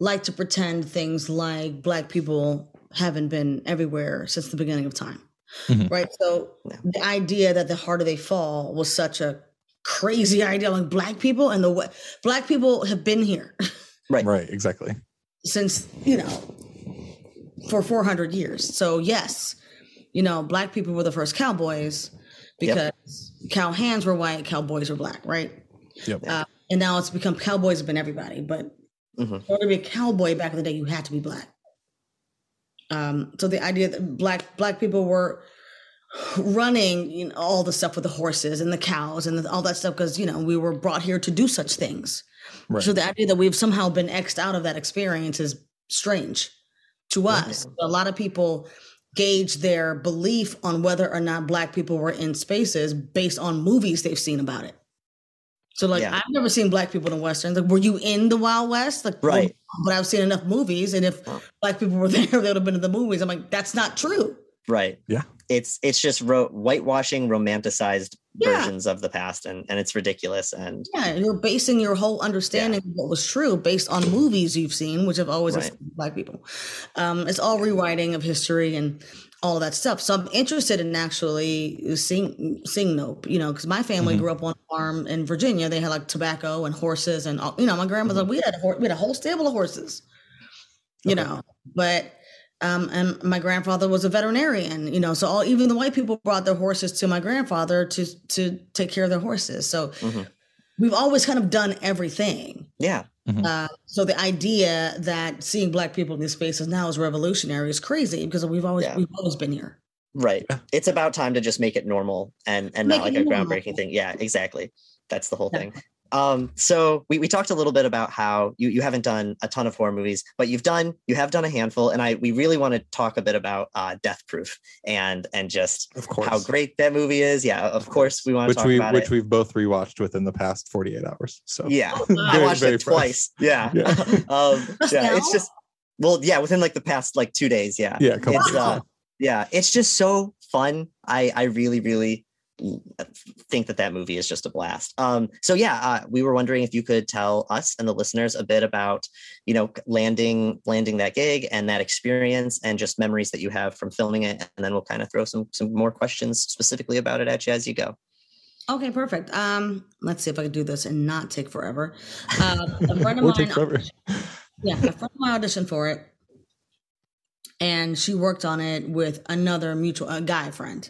like to pretend things like black people haven't been everywhere since the beginning of time Mhm. right so Yeah. the idea that the harder they fall was such a crazy idea like black people and the way black people have been here Right. Right. Exactly. since you know for 400 years so yes you know black people were the first cowboys because cow hands were white cowboys were black right Yep. uh, and now it's become cowboys have been everybody but Mhm. in order to be a cowboy back in the day you had to be black um, so the idea that black black people were running you know, all the stuff with the horses and the cows and the, all that stuff because you know we were brought here to do such things Right. so the idea that we've somehow been xed out of that experience is strange to us. A lot of people gauge their belief on whether or not black people were in spaces based on movies they've seen about it. So like Yeah. I've never seen black people in westerns. Like were you in the Wild West? Like well, Right. but I've seen enough movies and if black people were there they would have been in the movies. I'm like that's not true. Right. Yeah. It's it's just ro- whitewashing romanticized Yeah. versions of the past and and it's ridiculous and Yeah, you're basing your whole understanding of what was true based on movies you've seen, which have always Right. black people. Um, it's all rewriting of history and all that stuff. So I'm interested in actually seeing seeing Nope. You know, because my family Mhm. grew up on a farm in Virginia. They had like tobacco and horses, and all, you know, my grandmother we had a we had a whole stable of horses. You Okay. know, but. Um, and my grandfather was a veterinarian, you know, so all even the white people brought their horses to my grandfather to to take care of their horses. So Mhm. we've always kind of done everything. yeah. Uh, so the idea that seeing black people in these spaces now is revolutionary is crazy because we've always Yeah. we've always been here. Right. It's about time to just make it normal and and Make not like a normal. groundbreaking thing. Yeah, exactly. That's the whole Yeah. thing. Um, so we, we talked a little bit about how you, you haven't done a ton of horror movies, but you've done you have done a handful, and I we really want to talk a bit about uh, Death Proof and and just Of course. how great that movie is. Yeah, of course we want to which talk we about which it. we've both rewatched within the past 48 hours. So yeah, I watched very it fresh. twice. Yeah, Yeah. um, yeah, now? it's just well, yeah, within like the past like two days. Yeah, Yeah, a couple It's, days, uh, yeah, it's just so fun. I I really really think that that movie is just a blast. Um, so yeah, uh, we were wondering if you could tell us and the listeners a bit about, you know, landing landing that gig and that experience, and just memories that you have from filming it, and then we'll kind of throw some some more questions specifically about it at you as you go. Okay, perfect. Um, let's see if I can do this and not take forever. Uh, a friend of Or mine, take forever. yeah, a friend of mine auditioned for it, and she worked on it with another mutual a guy friend,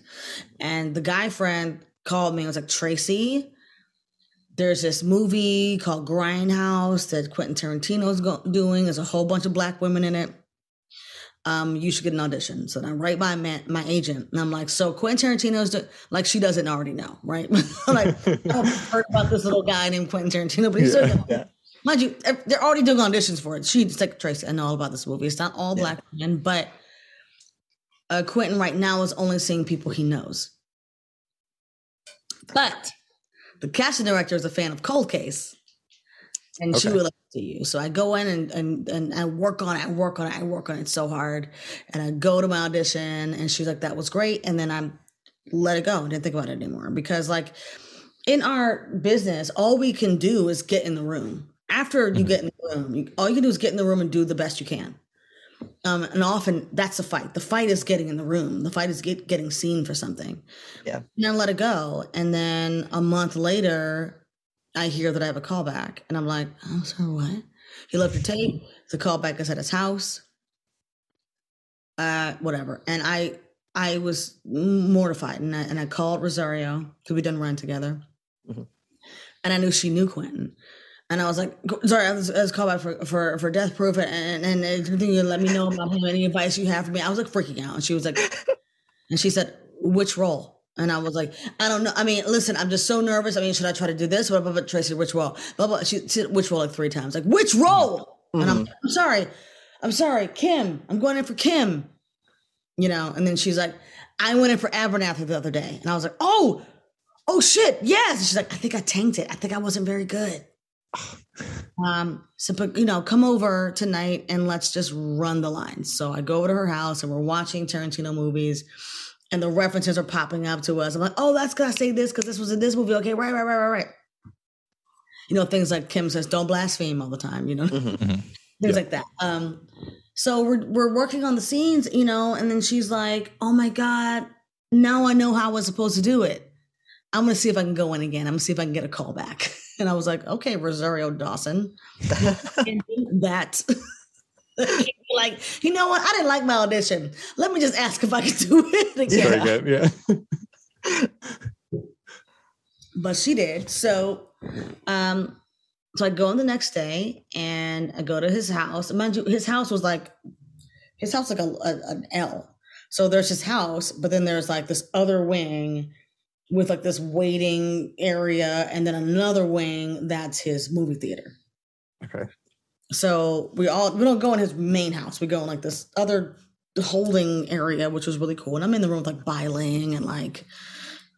and the guy friend called me and was like, Tracie. There's this movie called Grindhouse that Quentin Tarantino's go- doing. There's a whole bunch of black women in it. Um, you should get an audition. So then I write my my agent, and I'm like, so Quentin Tarantino's do- like she doesn't already know, right? like I've heard about this little guy named Quentin Tarantino, but he's Yeah. still young. Mind you, they're already doing auditions for it. She's like, Tracie, I know all about this movie. It's not all black men, but uh, Quentin right now is only seeing people he knows. But the casting director is a fan of Cold Case. And she Okay. would like to you. So I go in and, and and I work on it, I work on it, I work on it so hard. And I go to my audition and she's like, that was great. And then I let it go. I didn't think about it anymore. Because like in our business, all we can do is get in the room. After you get in the room, you, all you can do is get in the room and do the best you can. Um, and often that's the fight. The fight is getting in the room. The fight is get, getting seen for something. Yeah. And I let it go. And then a month later, I hear that I have a callback. And I'm like, oh, sorry, what? He left your tape. The callback is at his house. Uh, whatever. And I I was mortified. And I, and I called Rosario because we done Rent together. Mhm. And I knew she knew Quentin. And I was like, sorry, I was, I was called back for, for, for death proof and, and anything you let me know about him, any advice you have for me. I was like freaking out. And she was like, and she said, which role? And I was like, I don't know. I mean, listen, I'm just so nervous. I mean, should I try to do this? Blah, blah, blah. Tracie, which role? Blah, blah. She said, which role like three times. Like, which role? And I'm, mm-hmm. I'm sorry. I'm sorry. Kim. I'm going in for Kim. You know, and then she's like, I went in for Abernathy the other day. And I was like, oh, oh shit. Yes. And she's like, I think I tanked it. I think I wasn't very good. Um, so but you know, come over tonight and let's just run the lines. So I go over to her house and we're watching Tarantino movies and the references are popping up to us. I'm like, oh, that's gonna say this because this was in this movie. Okay, right, right, right, right, right. You know, things like Kim says, don't blaspheme all the time, you know, Mhm. things Yeah. like that. Um, so we're we're working on the scenes, you know, and then she's like, Oh my God, now I know how I was supposed to do it. I'm gonna see if I can go in again. I'm gonna see if I can get a call back. And I was like, okay, Rosario Dawson. that. like, you know what? I didn't like my audition. Let me just ask if I can do it again. Very good. Yeah. But she did. So um so I go on the next day and I go to his house. Mind you, his house was like his house like a, a an L. So there's his house, but then there's like this other wing with like this waiting area and then another wing that's his movie theater. Okay. So we all we don't go in his main house. We go in like this other holding area, which was really cool. And I'm in the room with like Bai Ling and like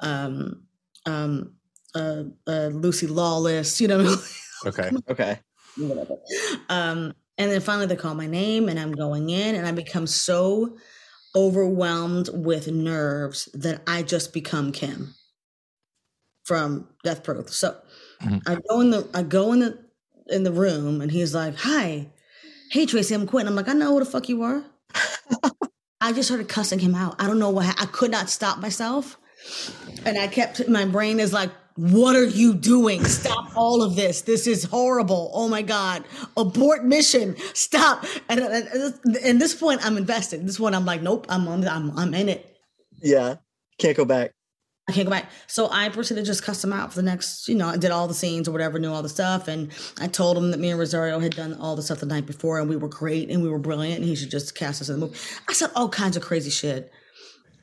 um um uh, uh Lucy Lawless, you know, Okay. Okay. whatever. Um and then finally they call my name and I'm going in and I become so overwhelmed with nerves that I just become Kim from Death Proof. So Mhm. I go in the I go in the in the room and he's like, Hi, hey Tracie, I'm Quentin. I'm like, I know who the fuck you are. I just started cussing him out. I don't know what I could not stop myself. And I kept my brain is like, what are you doing? Stop all of this. This is horrible. Oh my God. Abort mission. Stop. And at this point, I'm invested. This one, I'm like, nope, I'm on, I'm, I'm in it. Yeah. Can't go back. I can't go back. So I proceeded to just cuss him out for the next, you know, I did all the scenes or whatever, knew all the stuff. And I told him that me and Rosario had done all the stuff the night before and we were great and we were brilliant and he should just cast us in the movie. I said all kinds of crazy shit.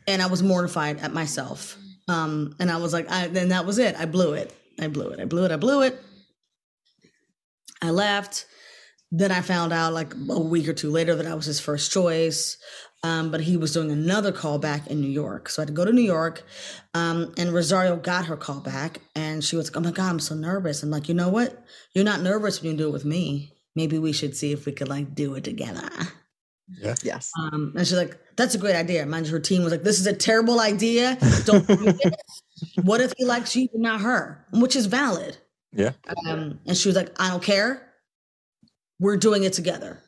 And I was mortified at myself. Um, and I was like, I, then that was it. I blew it. I blew it. I blew it. I blew it. I left. Then I found out like a week or two later that I was his first choice. Um, but he was doing another call back in New York. So I had to go to New York. Um, and Rosario got her call back and she was like, Oh my God, I'm so nervous. I'm like, you know what? You're not nervous when you do it with me. Maybe we should see if we could like do it together. Yeah. Yes. Um, and she's like, that's a great idea. Mind you, her team was like, this is a terrible idea. Don't do it. What if he likes you but not her? Which is valid. Yeah. Um, and she was like, I don't care. We're doing it together.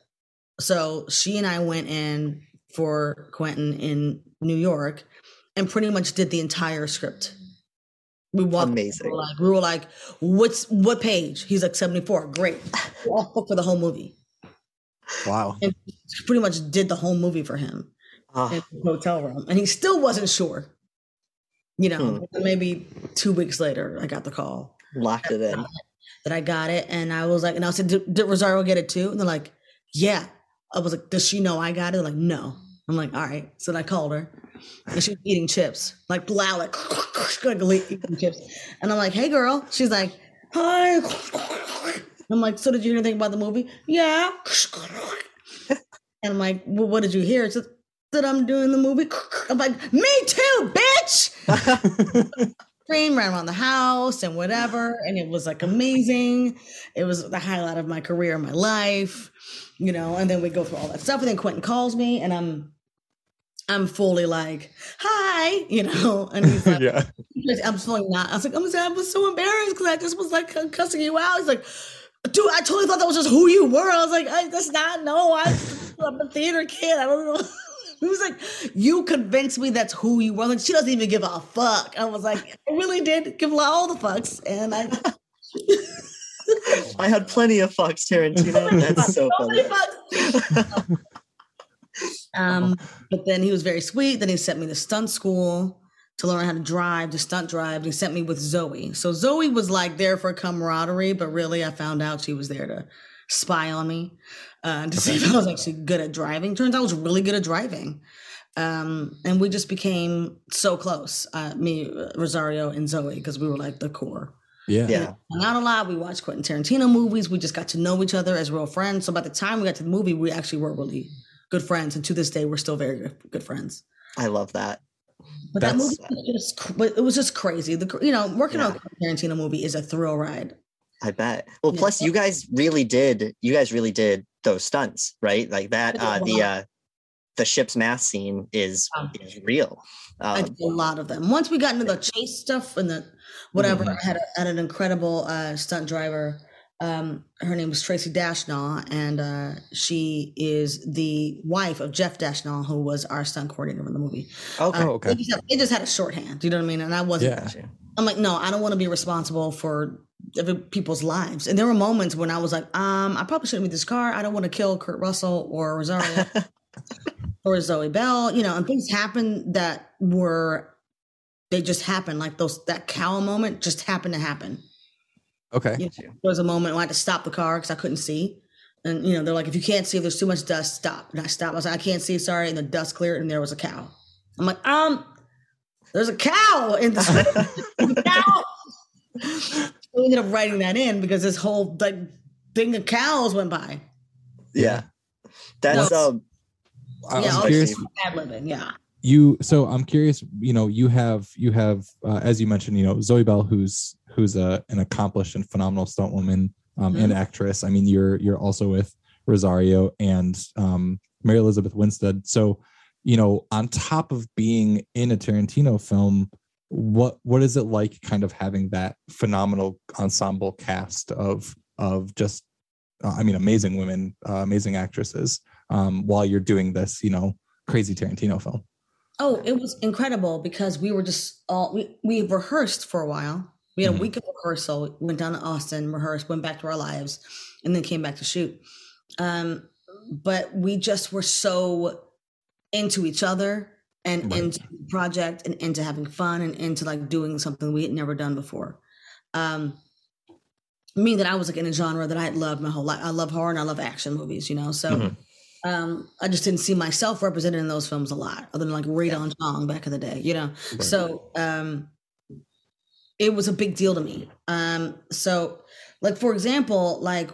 So she and I went in for Quentin in New York and pretty much did the entire script. We walked Amazing. We were like, we were like, what's what page? He's like 74. Great. All for the whole movie. Wow. And pretty much did the whole movie for him Ah, in the hotel room. And he still wasn't sure. You know, maybe two weeks later, I got the call locked it in. that I got it. And I was like, and I said, did, did Rosario get it too? And they're like, yeah. I was like, does she know I got it? Like, no. I'm like, all right. So I called her and she was eating chips, like loud, like, like eating chips. And I'm like, hey girl. She's like, hi. I'm like, so did you hear anything about the movie? Yeah. And I'm like, well, what did you hear? It's that I'm doing the movie. I'm like, me too, bitch. Scream ran around the house and whatever. And it was like amazing. It was the highlight of my career, my life, you know. And then we go through all that stuff. And then Quentin calls me and I'm I'm fully like, hi, you know, and he's like, yeah. I'm fully not. I was like, I'm I was so embarrassed because I just was like cussing you out. He's like, dude, I totally thought that was just who you were. I was like, I, that's not, no, I, I'm a theater kid. I don't know. He was like, you convinced me that's who you were. Like, she doesn't even give a fuck. I was like, I really did give all the fucks. And I, I had plenty of fucks, Tarantino. That's so so funny. um, but then he was very sweet. Then he sent me to stunt school to learn how to drive, to stunt drive. And he sent me with Zoe. So Zoe was like there for camaraderie, but really I found out she was there to spy on me, uh, to see if I was actually good at driving. Turns out I was really good at driving. Um, and we just became so close, uh, me, Rosario, and Zoe, because we were like the core. Yeah. Yeah. Not a lot. We watched Quentin Tarantino movies. We just got to know each other as real friends. So by the time we got to the movie, we actually were really good friends. And to this day, we're still very good, good friends. I love that. But that movie was just, but it was just crazy. The, cr- you know, working on a Quentin Tarantino movie is a thrill ride. I bet. Well, Yeah. plus you guys really did. You guys really did those stunts, right? Like that. Uh, the uh, the ship's mast scene is Um, is real. I Um, did a lot of them. Once we got into the chase stuff and the whatever, Mm-hmm. I had, a, had an incredible uh, stunt driver. Um, her name was Tracy Dashnaw, and uh, she is the wife of Jeff Dashnaw, who was our stunt coordinator in the movie. okay. Uh, Oh, okay. They just, had, they just had a shorthand. You know what I mean? And I wasn't. Yeah. I'm like, no, I don't want to be responsible for other people's lives. And there were moments when I was like, um, I probably shouldn't be this car. I don't want to kill Kurt Russell or Rosario or Zoe Bell. You know, and things happened that were they just happened. Like those that cow moment just happened to happen. Okay. You know, there was a moment when I had to stop the car because I couldn't see. And you know, they're like, if you can't see, if there's too much dust, stop. And I stopped. I was like, I can't see, sorry. And the dust cleared, and there was a cow. I'm like, um, there's a cow in the script. cow. we ended up writing that in because this whole like thing of cows went by. yeah. That's No. um. I yeah, was all curious. this ad libbing. Yeah. you so i'm curious you know you have you have uh, as you mentioned you know zoe bell who's who's a, an accomplished and phenomenal stunt woman um, and actress i mean you're you're also with rosario and um, mary elizabeth winstead so you know on top of being in a tarantino film what what is it like kind of having that phenomenal ensemble cast of of just uh, i mean amazing women uh, amazing actresses um, while you're doing this you know crazy tarantino film Oh, it was incredible because we were just all we, we rehearsed for a while. We had Mhm. a week of rehearsal, went down to Austin, rehearsed, went back to our lives, and then came back to shoot. Um, but we just were so into each other and Right. into the project and into having fun and into like doing something we had never done before. Um, me that I was like in a genre that I had loved my whole life. I love horror and I love action movies, you know. So Mhm. Um, I just didn't see myself represented in those films a lot, other than like Raid on Tong back in the day, you know. So um, it was a big deal to me. Um, so like for example, like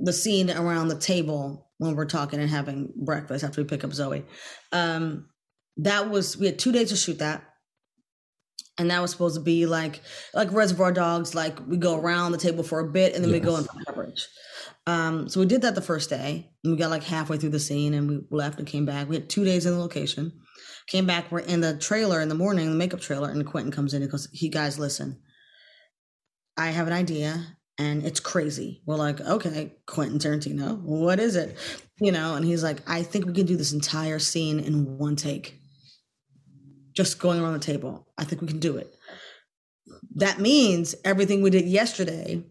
the scene around the table when we're talking and having breakfast after we pick up Zoe. Um, that was we had two days to shoot that. And that was supposed to be like like Reservoir Dogs, like we go around the table for a bit and then we go in for coverage. Um, so we did that the first day, and we got like halfway through the scene, and we left and came back. We had two days in the location. Came back, we're in the trailer in the morning, the makeup trailer, and Quentin comes in and goes, "He guys, listen, I have an idea, and it's crazy." We're like, "Okay, Quentin Tarantino, what is it?" You know, and he's like, "I think we can do this entire scene in one take, just going around the table. I think we can do it." That means everything we did yesterday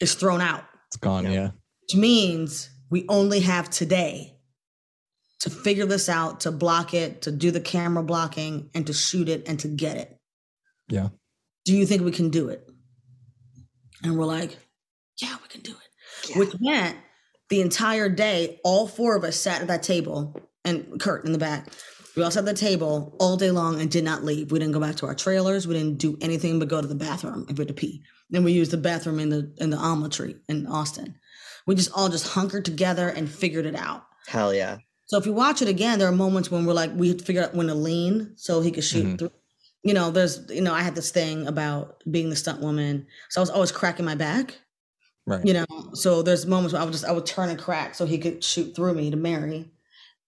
is thrown out It's gone. Yeah. which means we only have today to figure this out, to block it, to do the camera blocking, and to shoot it and to get it. Yeah. Do you think we can do it? And we're like, yeah, we can do it. Yeah. Which meant the entire day, all four of us sat at that table, and Kurt in the back. We all sat at the table all day long and did not leave. We didn't go back to our trailers. We didn't do anything but go to the bathroom if we had to pee. Then we used the bathroom in the in the Omelettry in Austin. We just all just hunkered together and figured it out. Hell yeah. So if you watch it again, there are moments when we're like, we had to figure out when to lean so he could shoot Mhm. through. You know, there's, you know, I had this thing about being the stunt woman. So I was always cracking my back, Right. you know. So there's moments where I would just, I would turn and crack so he could shoot through me to Mary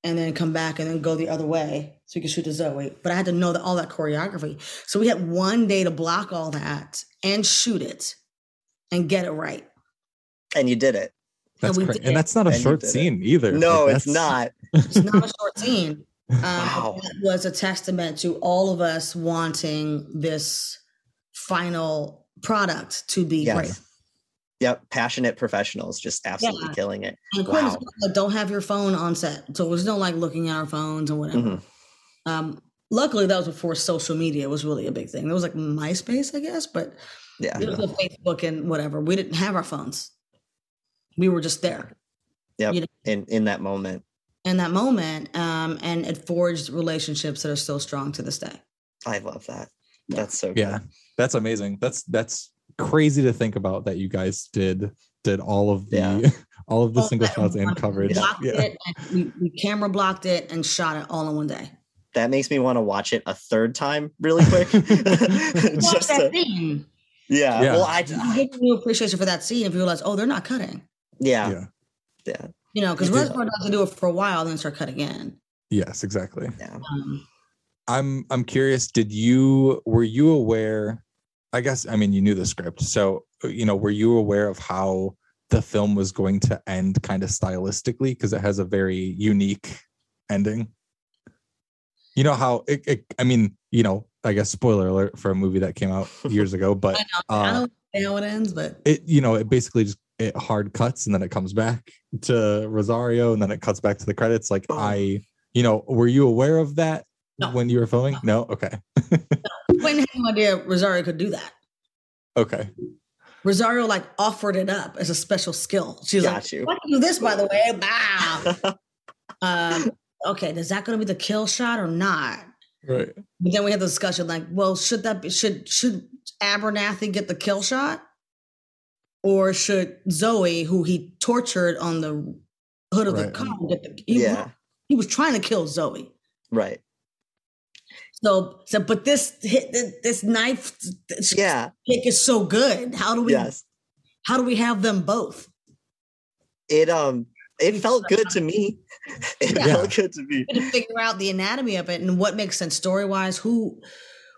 and then come back and then go the other way so he can shoot the Zoe. But I had to know that all that choreography. So we had one day to block all that and shoot it and get it right. And you did it. That's we did and that's not a And short did it. scene either. No, Like, it's not. It's not a short scene. Um, Wow. That was a testament to all of us wanting this final product to be Yes. great. Yep. Passionate professionals just absolutely Yeah. killing it. And Wow. like, don't have your phone on set. So there's no like looking at our phones and whatever. Mhm. Um, luckily, that was before social media was really a big thing. There was like MySpace, I guess, but Yeah. there was no Facebook and whatever. We didn't have our phones. We were just there Yep. you know. In in that moment. in that moment. Um, and it forged relationships that are still strong to this day. I love that. That's so good. Yeah. That's amazing. That's that's crazy to think about that you guys did did all of the Yeah. all of the All single shots and one- coverage. Blocked Yeah. it, and we, we camera blocked it and shot it all in one day. That makes me want to watch it a third time really quick. Watch Just that to- scene. yeah. Yeah. Well, I You get new appreciation for that scene if you realize, oh, they're not cutting. yeah. Yeah. Yeah. You know, because You did- Reservoir Dogs do it for a while, then start cutting in. Yes, exactly. Yeah. Um, I'm I'm curious, did you were you aware I guess I mean you knew the script. So, you know, were you aware of how the film was going to end kind of stylistically because it has a very unique ending? You know how it, it I mean, you know, I guess spoiler alert for a movie that came out years ago, but I know, I uh, don't know how it ends, but it you know, it basically just it hard cuts and then it comes back to Rosario and then it cuts back to the credits like Oh. I you know, were you aware of that No. when you were filming? No, okay. Quentin had no idea Rosario could do that. Okay. Rosario like offered it up as a special skill. She's Got like, you. I can do this, by the way. Wow. um, okay, is that going to be the kill shot or not? Right. But then we had the discussion like, well, should that be should should Abernathy get the kill shot, or should Zoe, who he tortured on the hood of the car, get the? He, Yeah. he was trying to kill Zoe. Right. So, so but this hit this knife this Yeah. kick is so good. How do we? Yes. How do we have them both? It um it felt good to me. It Yeah. felt good to me. to figure out the anatomy of it and what makes sense story wise. Who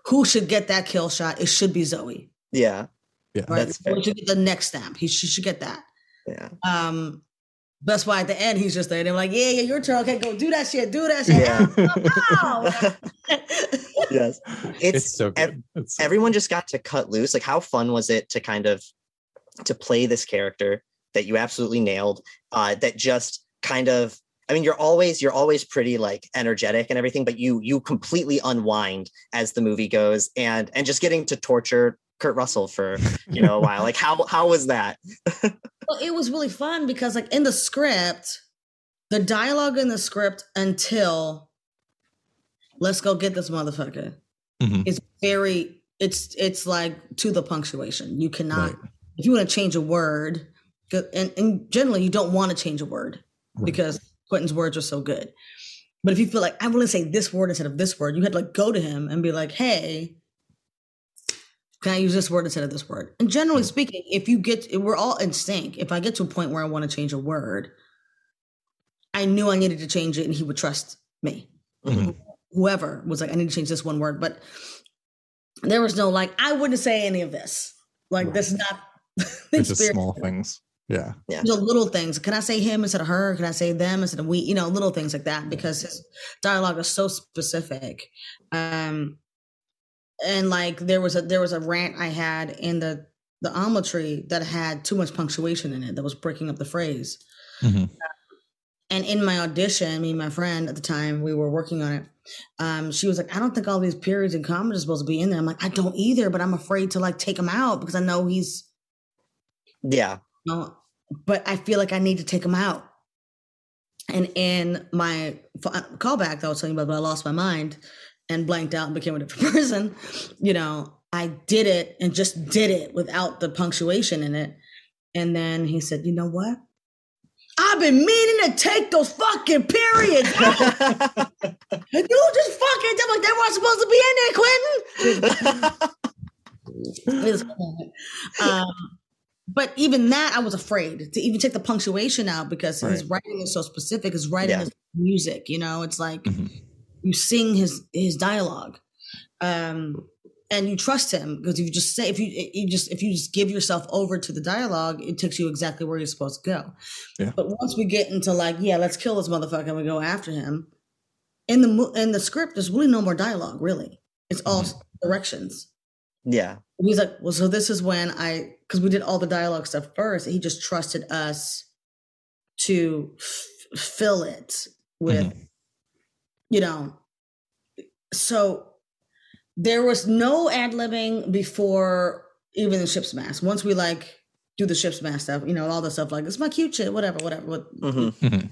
who should get that kill shot? It should be Zoe. Yeah. Yeah. Right. That's fair. Should get the next stamp. He should, should get that. Yeah. Um that's why at the end he's just there. They're like, yeah, yeah, your turn. Okay, go do that shit. Do that shit. Yeah. Ow, ow. yes. It's, It's, so ev- good. It's so everyone just got to cut loose. Like how fun was it to kind of to play this character that you absolutely nailed? Uh that just kind of I mean, you're always you're always pretty like energetic and everything, but you you completely unwind as the movie goes, and and just getting to torture Kurt Russell for you know a while. Like how how was that? well, it was really fun because like in the script, the dialogue in the script until let's go get this motherfucker Mhm. is very it's it's like to the punctuation. You cannot Right. if you want to change a word, and, and generally you don't want to change a word Right. because Quentin's words are so good. But if you feel like I want to say this word instead of this word, you had to like go to him and be like, "Hey, can I use this word instead of this word?" And generally speaking, if you get, we're all in sync. If I get to a point where I want to change a word, I knew I needed to change it, and he would trust me. Mhm. Whoever was like, "I need to change this one word," but there was no like, I wouldn't say any of this. Like, this is not. It's just small things. Yeah. Yeah. You know, little things. Can I say him instead of her? Can I say them instead of we? You know, little things like that because his dialogue is so specific. Um, and like there was a there was a rant I had in the the Omelettry that had too much punctuation in it that was breaking up the phrase. Mhm. And in my audition, me and my friend at the time, we were working on it. Um, she was like, I don't think all these periods and commas are supposed to be in there. I'm like, I don't either, but I'm afraid to like take him out because I know he's Yeah. no, but I feel like I need to take them out. And in my f- callback that I was telling you about, but I lost my mind and blanked out and became a different person. You know, I did it and just did it without the punctuation in it. And then he said, "You know what? I've been meaning to take those fucking periods out. you just fucking tell me they weren't supposed to be in there, Quentin." Um, but even that, I was afraid to even take the punctuation out because his writing is so specific. His writing Yeah. is music, you know. It's like Mhm. You sing his his dialogue, um, and you trust him because if you just say if you you just if you just give yourself over to the dialogue, it takes you exactly where you're supposed to go. Yeah. But once we get into like, yeah, let's kill this motherfucker and we go after him. In the in the script, there's really no more dialogue. Really, it's all directions. yeah. He's like, well, so this is when I, because we did all the dialogue stuff first. He just trusted us to f- fill it with, you know. So there was no ad libbing before even the ship's mast. Once we like do the ship's mast stuff, you know, all the stuff like it's my cute shit, whatever, whatever. What, Mhm. Mhm.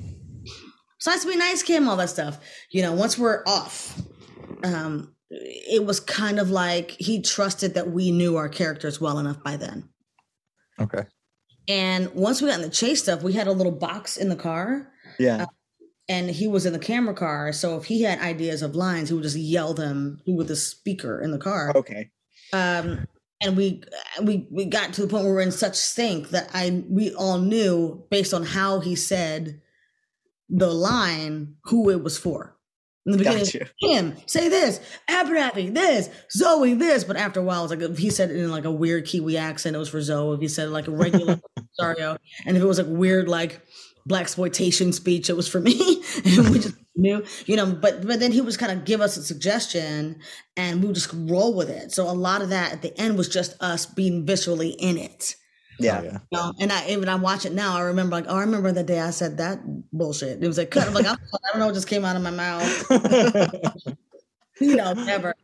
nice to be nice, Kim, all that stuff. You know, once we're off, um, it was kind of like he trusted that we knew our characters well enough by then. Okay. And once we got in the chase stuff, we had a little box in the car, Yeah. And he was in the camera car. So if he had ideas of lines, he would just yell them with the speaker in the car. Okay. Um, and we we we got to the point where we we're in such sync that I we all knew based on how he said the line who it was for. In the beginning, Got you. him say this, Abernathy this, Zoe this, but after a while, it was like if he said it in like a weird Kiwi accent, it was for Zoe. If he said like a regular Rosario, and if it was like weird like black exploitation speech, it was for me. and we just knew, you know. But but then he was kind of give us a suggestion, and we would just roll with it. So a lot of that at the end was just us being visually in it. Yeah. Oh, yeah. You know, and I even I watch it now. I remember like, oh, I remember the day I said that bullshit. It was like, cut. I'm like, I'm, I don't know what just came out of my mouth. you know, never.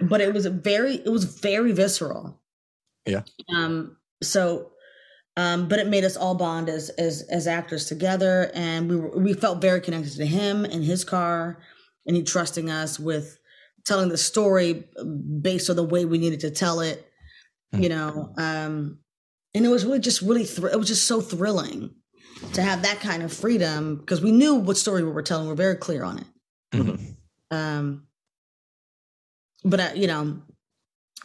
But it was very, it was very visceral. Yeah. Um. So, um. But it made us all bond as as as actors together, and we were we felt very connected to him and his car, and he trusting us with telling the story based on the way we needed to tell it. You know. Um. And it was really just really thr- it was just so thrilling to have that kind of freedom because we knew what story we were telling. We are very clear on it. Mhm. Um, but I, you know,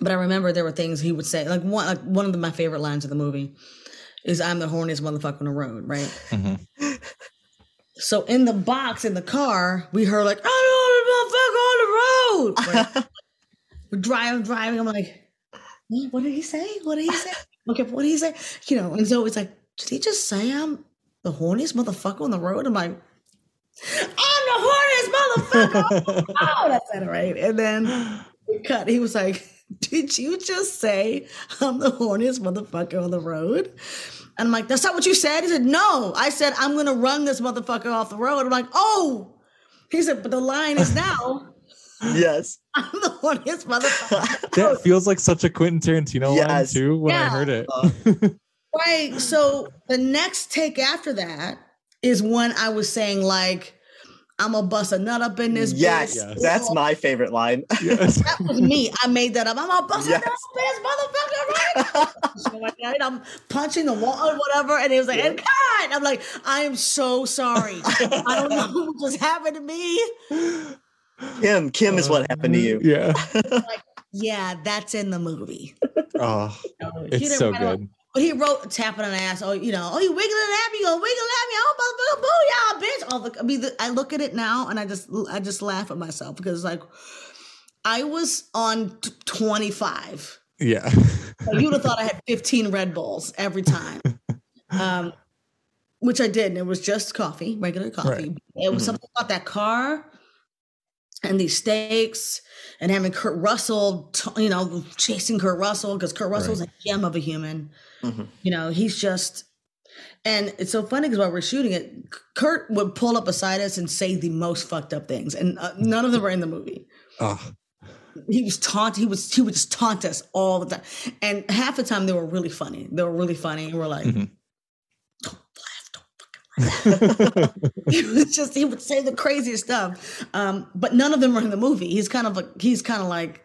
but I remember there were things he would say. Like one, like one of the, my favorite lines of the movie is "I'm the horniest motherfucker on the road." Right. Mhm. So in the box in the car, we heard like "I'm the motherfucker on the road." Right? We're driving, driving. I'm like, "What- did he say? What did he say? Okay, what did he say? You know, and so it's like, did he just say I'm the horniest motherfucker on the road? I'm like, I'm the horniest motherfucker. oh, that's right? And then we cut. He was like, Did you just say I'm the horniest motherfucker on the road? And I'm like, That's not what you said. He said, No, I said I'm gonna run this motherfucker off the road. I'm like, Oh, he said, But the line is now yes. I'm the horniest motherfucker. That feels like such a Quentin Tarantino line too when I heard it. Uh, Right. So the next take after that is when I was saying like, I'm gonna bust a nut up in this. Yes, Yes. that's my favorite line. Yes. That was me. I made that up. I'm gonna bust Yes. a nut up in this motherfucker, right? So and I'm punching the wall or whatever, and he was like, "And cut!" I'm like, "I am so sorry. I don't know what just happened to me." Kim, Kim is what happened to you. Yeah. Yeah, that's in the movie. Oh, He it's so write it- good. But he wrote tapping on the ass. Oh, you know, oh, you wiggling at me, you go wiggling at me. Oh, motherfucker, boo, y'all, bitch. All the, I mean, the, I look at it now and I just, I just laugh at myself because like, I was on t- 25. Yeah. So you would have thought I had 15 Red Bulls every time. Um, which I did, and it was just coffee, regular coffee. Right. It was something about that car and these stakes and having Kurt Russell, t- you know, chasing Kurt Russell because Kurt Russell's a gem of a human. Mhm. You know, he's just, and it's so funny because while we're shooting it, Kurt would pull up beside us and say the most fucked up things, and uh, none of them were in the movie. Oh, he was taunt he was he would just taunt us all the time and half the time they were really funny. They were really funny and we're like Mhm. don't laugh don't fucking laugh. He was just he would say the craziest stuff. Um but none of them were in the movie. He's kind of like he's kind of like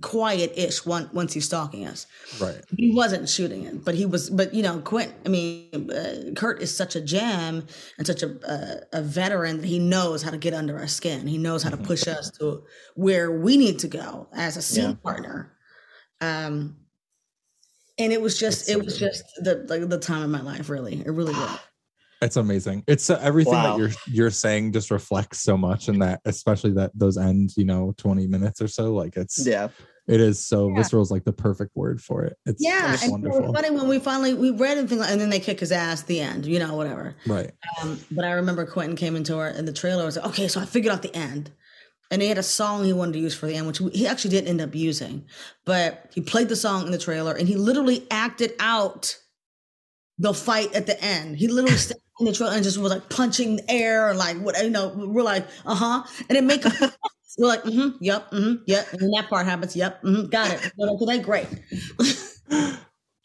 quiet-ish once once he's stalking us right. he wasn't shooting it, but he was. But you know, Quint. I mean, uh, Kurt is such a gem and such a uh, a veteran that he knows how to get under our skin. He knows how to push us to where we need to go as a scene Yeah. partner. Um, and it was just, That's so it was good. just the like the time of my life. Really, it really was. It's amazing. It's uh, everything Wow. that you're you're saying just reflects so much, and that especially that those end, you know, twenty minutes or so. Like it's Yeah. it is so Yeah. visceral is like the perfect word for it. It's Yeah, it's and so wonderful. funny when we finally we read anything, and then they kick his ass. The end, you know, whatever. Right. Um, but I remember Quentin came into our in the trailer. and was like, okay, so I figured out the end, and he had a song he wanted to use for the end, which he actually didn't end up using. But he played the song in the trailer, and he literally acted out the fight at the end. He literally stepped in the trailer and just was like punching the air, and like what you know. We're like, uh huh, and it make we're like, mm-hmm, yep, mm-hmm, yep, and that part happens, yep, mm-hmm, got it. Know, today, great.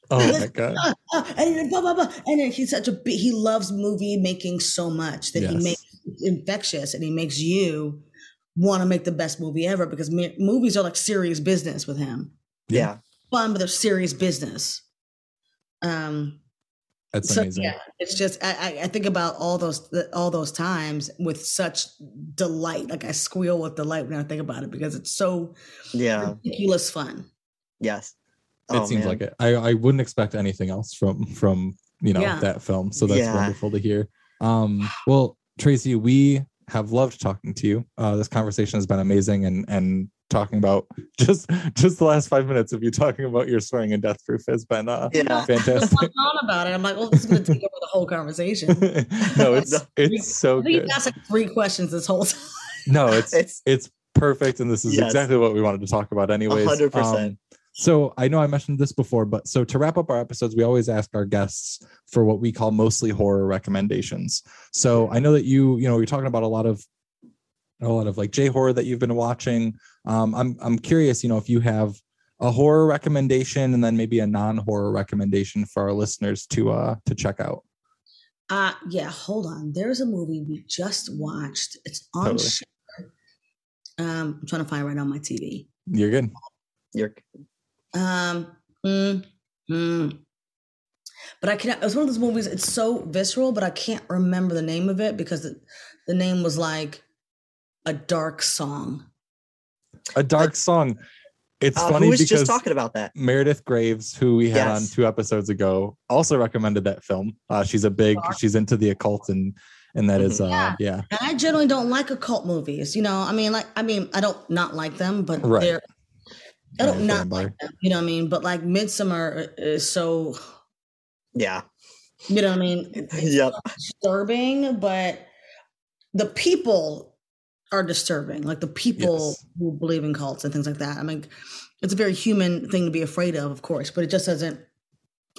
Oh my god. Ah, ah, and then blah blah blah. And then he's such a big, he loves movie making so much that he makes infectious and he makes you want to make the best movie ever because me- movies are like serious business with him. Yeah. Fun, but they're serious business. Um, That's so amazing. yeah, it's just I, I- I think about all those all those times with such delight. Like I squeal with delight when I think about it because it's so Yeah. ridiculous fun. Yes. it Oh, seems man. like it. I, I wouldn't expect anything else from from you know Yeah. that film. So that's Yeah. wonderful to hear. Um, well, Tracie, we have loved talking to you. Uh, this conversation has been amazing, and and talking about just just the last five minutes of you talking about your swearing and death proof has been uh, Yeah. fantastic. I'm on about it. I'm like, well, this is going to take over the whole conversation. no, it's it's so I think you good. asked like three questions this whole time. No, it's It's it's perfect, and this is Yes. exactly what we wanted to talk about, anyways. 100%. Um, so I know I mentioned this before, but so to wrap up our episodes, we always ask our guests for what we call mostly horror recommendations. So I know that you, you know, you're talking about a lot of a lot of like J horror that you've been watching. Um, I'm I'm curious, you know, if you have a horror recommendation and then maybe a non-horror recommendation for our listeners to uh to check out. Uh yeah, hold on. There's a movie we just watched. It's on Totally. Shudder. Um, I'm trying to find it right on my TV. You're good. you're Um, mm, mm. but I can't. It's one of those movies. It's so visceral, but I can't remember the name of it because the, the name was like a dark song. A dark song. It's uh, funny who was because just talking about that? Meredith Graves, who we had on two episodes ago, also recommended that film. Uh, she's a big, she's into the occult, and and that is, uh, Yeah. yeah, And I generally don't like occult movies. You know, I mean, like, I mean, I don't not like them, but Right. they're. I don't Yeah, not like them. You know what I mean? But like Midsommar is so. Yeah. You know what I mean? It's Yep. disturbing, but the people are disturbing. Like the people Yes. who believe in cults and things like that. I mean, it's a very human thing to be afraid of, of course, but it just doesn't.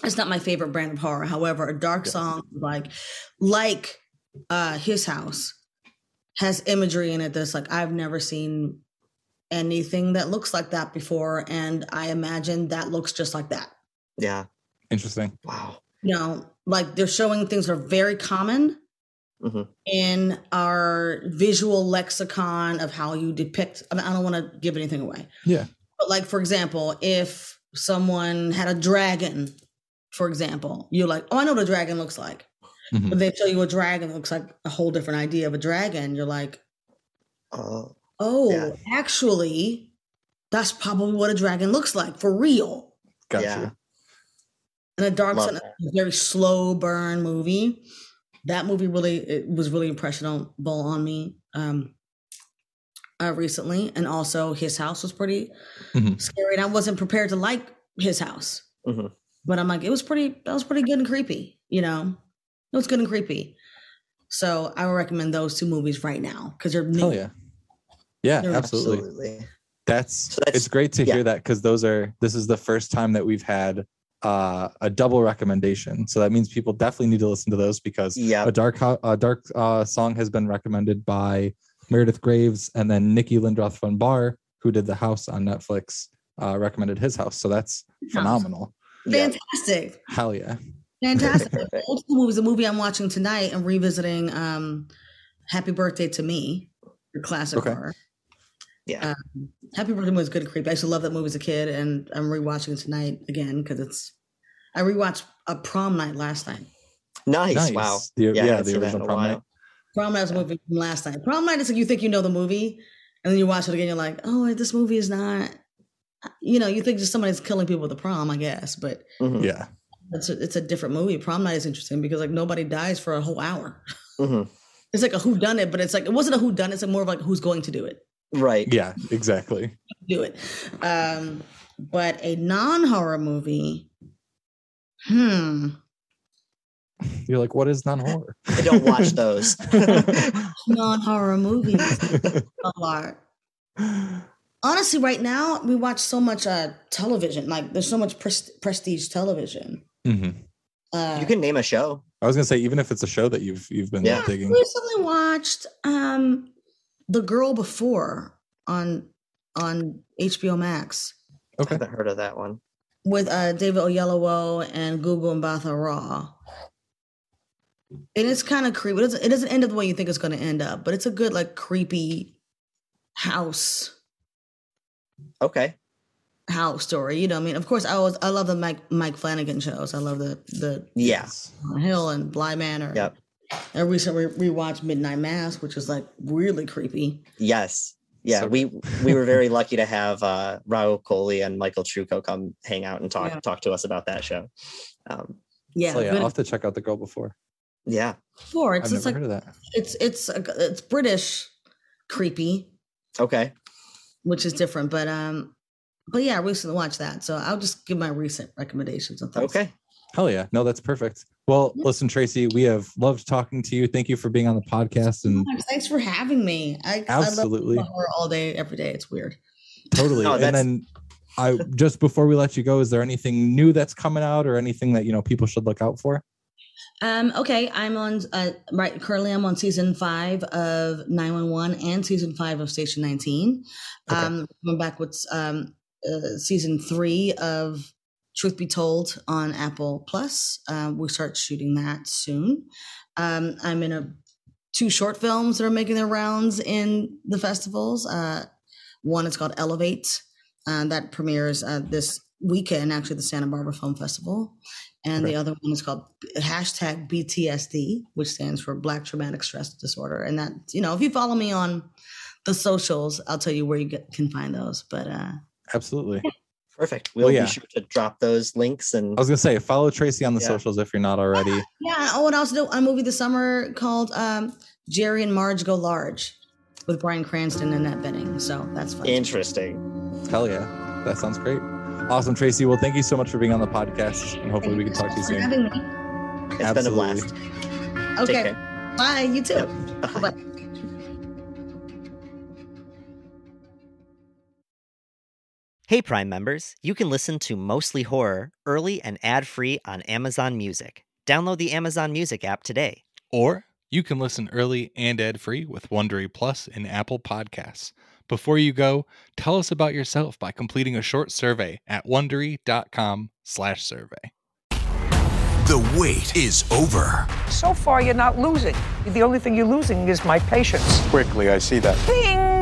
It's not my favorite brand of horror. However, a dark song like like uh his house has imagery in it that's like I've never seen anything that looks like that before, and I imagine that looks just like that. Yeah. interesting. Wow. You know, like they're showing things that are very common, Mhm. in our visual lexicon of how you depict. I, mean, I don't want to give anything away. Yeah. But like for example, if someone had a dragon, for example, you're like, oh, I know what a dragon looks like. Mhm. But they show you a dragon looks like a whole different idea of a dragon. You're like, Oh, oh, Yeah. actually, that's probably what a dragon looks like for real. Got yeah. And a dark Song, a very slow burn movie. That movie really it was really impressionable on me um uh, recently, and also his house was pretty Mhm. scary, and I wasn't prepared to like his house. Mhm. But I'm like, it was pretty. That was pretty good and creepy. You know, it was good and creepy. So I would recommend those two movies right now because they're new. Hell yeah. Yeah, They're absolutely. absolutely. That's, So that's- it's great to yeah. hear that because those are this is the first time that we've had uh, a double recommendation. So that means people definitely need to listen to those because Yeah. a dark a dark uh, song has been recommended by Meredith Graves and then Niki Lindroth von Bahr, who did the house on Netflix, uh, recommended his house. So that's phenomenal. Yeah. Fantastic. Hell yeah. Fantastic. Perfect. Old school movies, a movie I'm watching tonight and revisiting um Happy Birthday to Me, the classic Okay. horror. Yeah. Um, Happy Birthday was good and creepy. I used to love that movie as a kid and I'm rewatching it tonight again because it's I rewatched a prom night last night. Nice. Nice. Wow. The- I yeah, the original prom night. Prom night was a movie from last night. Prom night is like you think you know the movie and then you watch it again, you're like, oh this movie is not you know, you think just somebody's killing people at the prom, I guess, but Mhm. Yeah. it's a, it's a different movie. Prom night is interesting because like nobody dies for a whole hour. Mhm. It's like a who done it, but it's like it wasn't a who done it. It's more of like who's going to do it. Right. Yeah, exactly. Do it. Um, but a non horror movie. Hmm. You're like, what is non horror? I don't watch those. Non horror movies. a lot. Honestly, right now we watch so much uh television. Like there's so much pres- prestige television. hmm Uh, you can name a show. I was gonna say, even if it's a show that you've you've been Yeah. digging. recently watched um The Girl Before on on HBO Max. Okay. I haven't heard of that one. with uh, David Oyelowo and Gugu Mbatha-Raw. And it's kind of creepy. It doesn't, it doesn't end up the way you think it's going to end up, but it's a good, like, creepy house Okay. house story. You know, what I mean, of course, I was I love the Mike Mike Flanagan shows. I love the the Yeah. Hill and Bly Manor. Yep. I recently rewatched Midnight Mass, which is like really creepy. Yes. Yeah. So- we we were very lucky to have uh Rahul Kohli and Michael Trucco come hang out and talk Yeah. talk to us about that show. Um, Yeah, Oh yeah, I'll have to check out the girl before. yeah. before it's I've just never like heard of that. it's it's it's British creepy. Okay. which is different. But um, but yeah, I recently watched that, so I'll just give my recent recommendations and thoughts. Okay. Hell yeah. No, that's perfect. Well, Yeah. listen, Tracie, we have loved talking to you. Thank you for being on the podcast and Thanks for having me. I Absolutely. I love all day, every day. It's weird. totally. No, and then I just before we let you go, is there anything new that's coming out or anything that you know people should look out for? Um, okay, I'm on uh, right currently. I'm on season five of 911 and season five of Station 19. Okay. Um, coming back with um, uh, season three of Truth Be Told on Apple Plus. Um, we start shooting that soon. Um, I'm in a two short films that are making their rounds in the festivals. Uh, one is called Elevate, uh, that premieres uh, this weekend, actually, the Santa Barbara Film Festival. And Okay. the other one is called hashtag BTSD, which stands for Black Traumatic Stress Disorder. And that, you know, if you follow me on the socials, I'll tell you where you get, can find those. But uh, Absolutely. Perfect. We'll Well, yeah. be sure to drop those links and I was gonna say follow Tracie on the Yeah. socials if you're not already. yeah, oh, and also do a movie this summer called um, Jerry and Marge Go Large with Bryan Cranston and Annette Bening. So that's fun. interesting. Hell yeah. That sounds great. Awesome, Tracie. Well, thank you so much for being on the podcast, and hopefully we can talk to you soon. having me. It's been a blast. Okay. Bye. You too. Bye. Bye. Hey Prime members, you can listen to Mostly Horror early and ad-free on Amazon Music. Download the Amazon Music app today. Or you can listen early and ad-free with Wondery Plus in Apple Podcasts. Before you go, tell us about yourself by completing a short survey at wondery.com/survey. The wait is over. So far, you're not losing. The only thing you're losing is my patience. Quickly, I see that. Bing!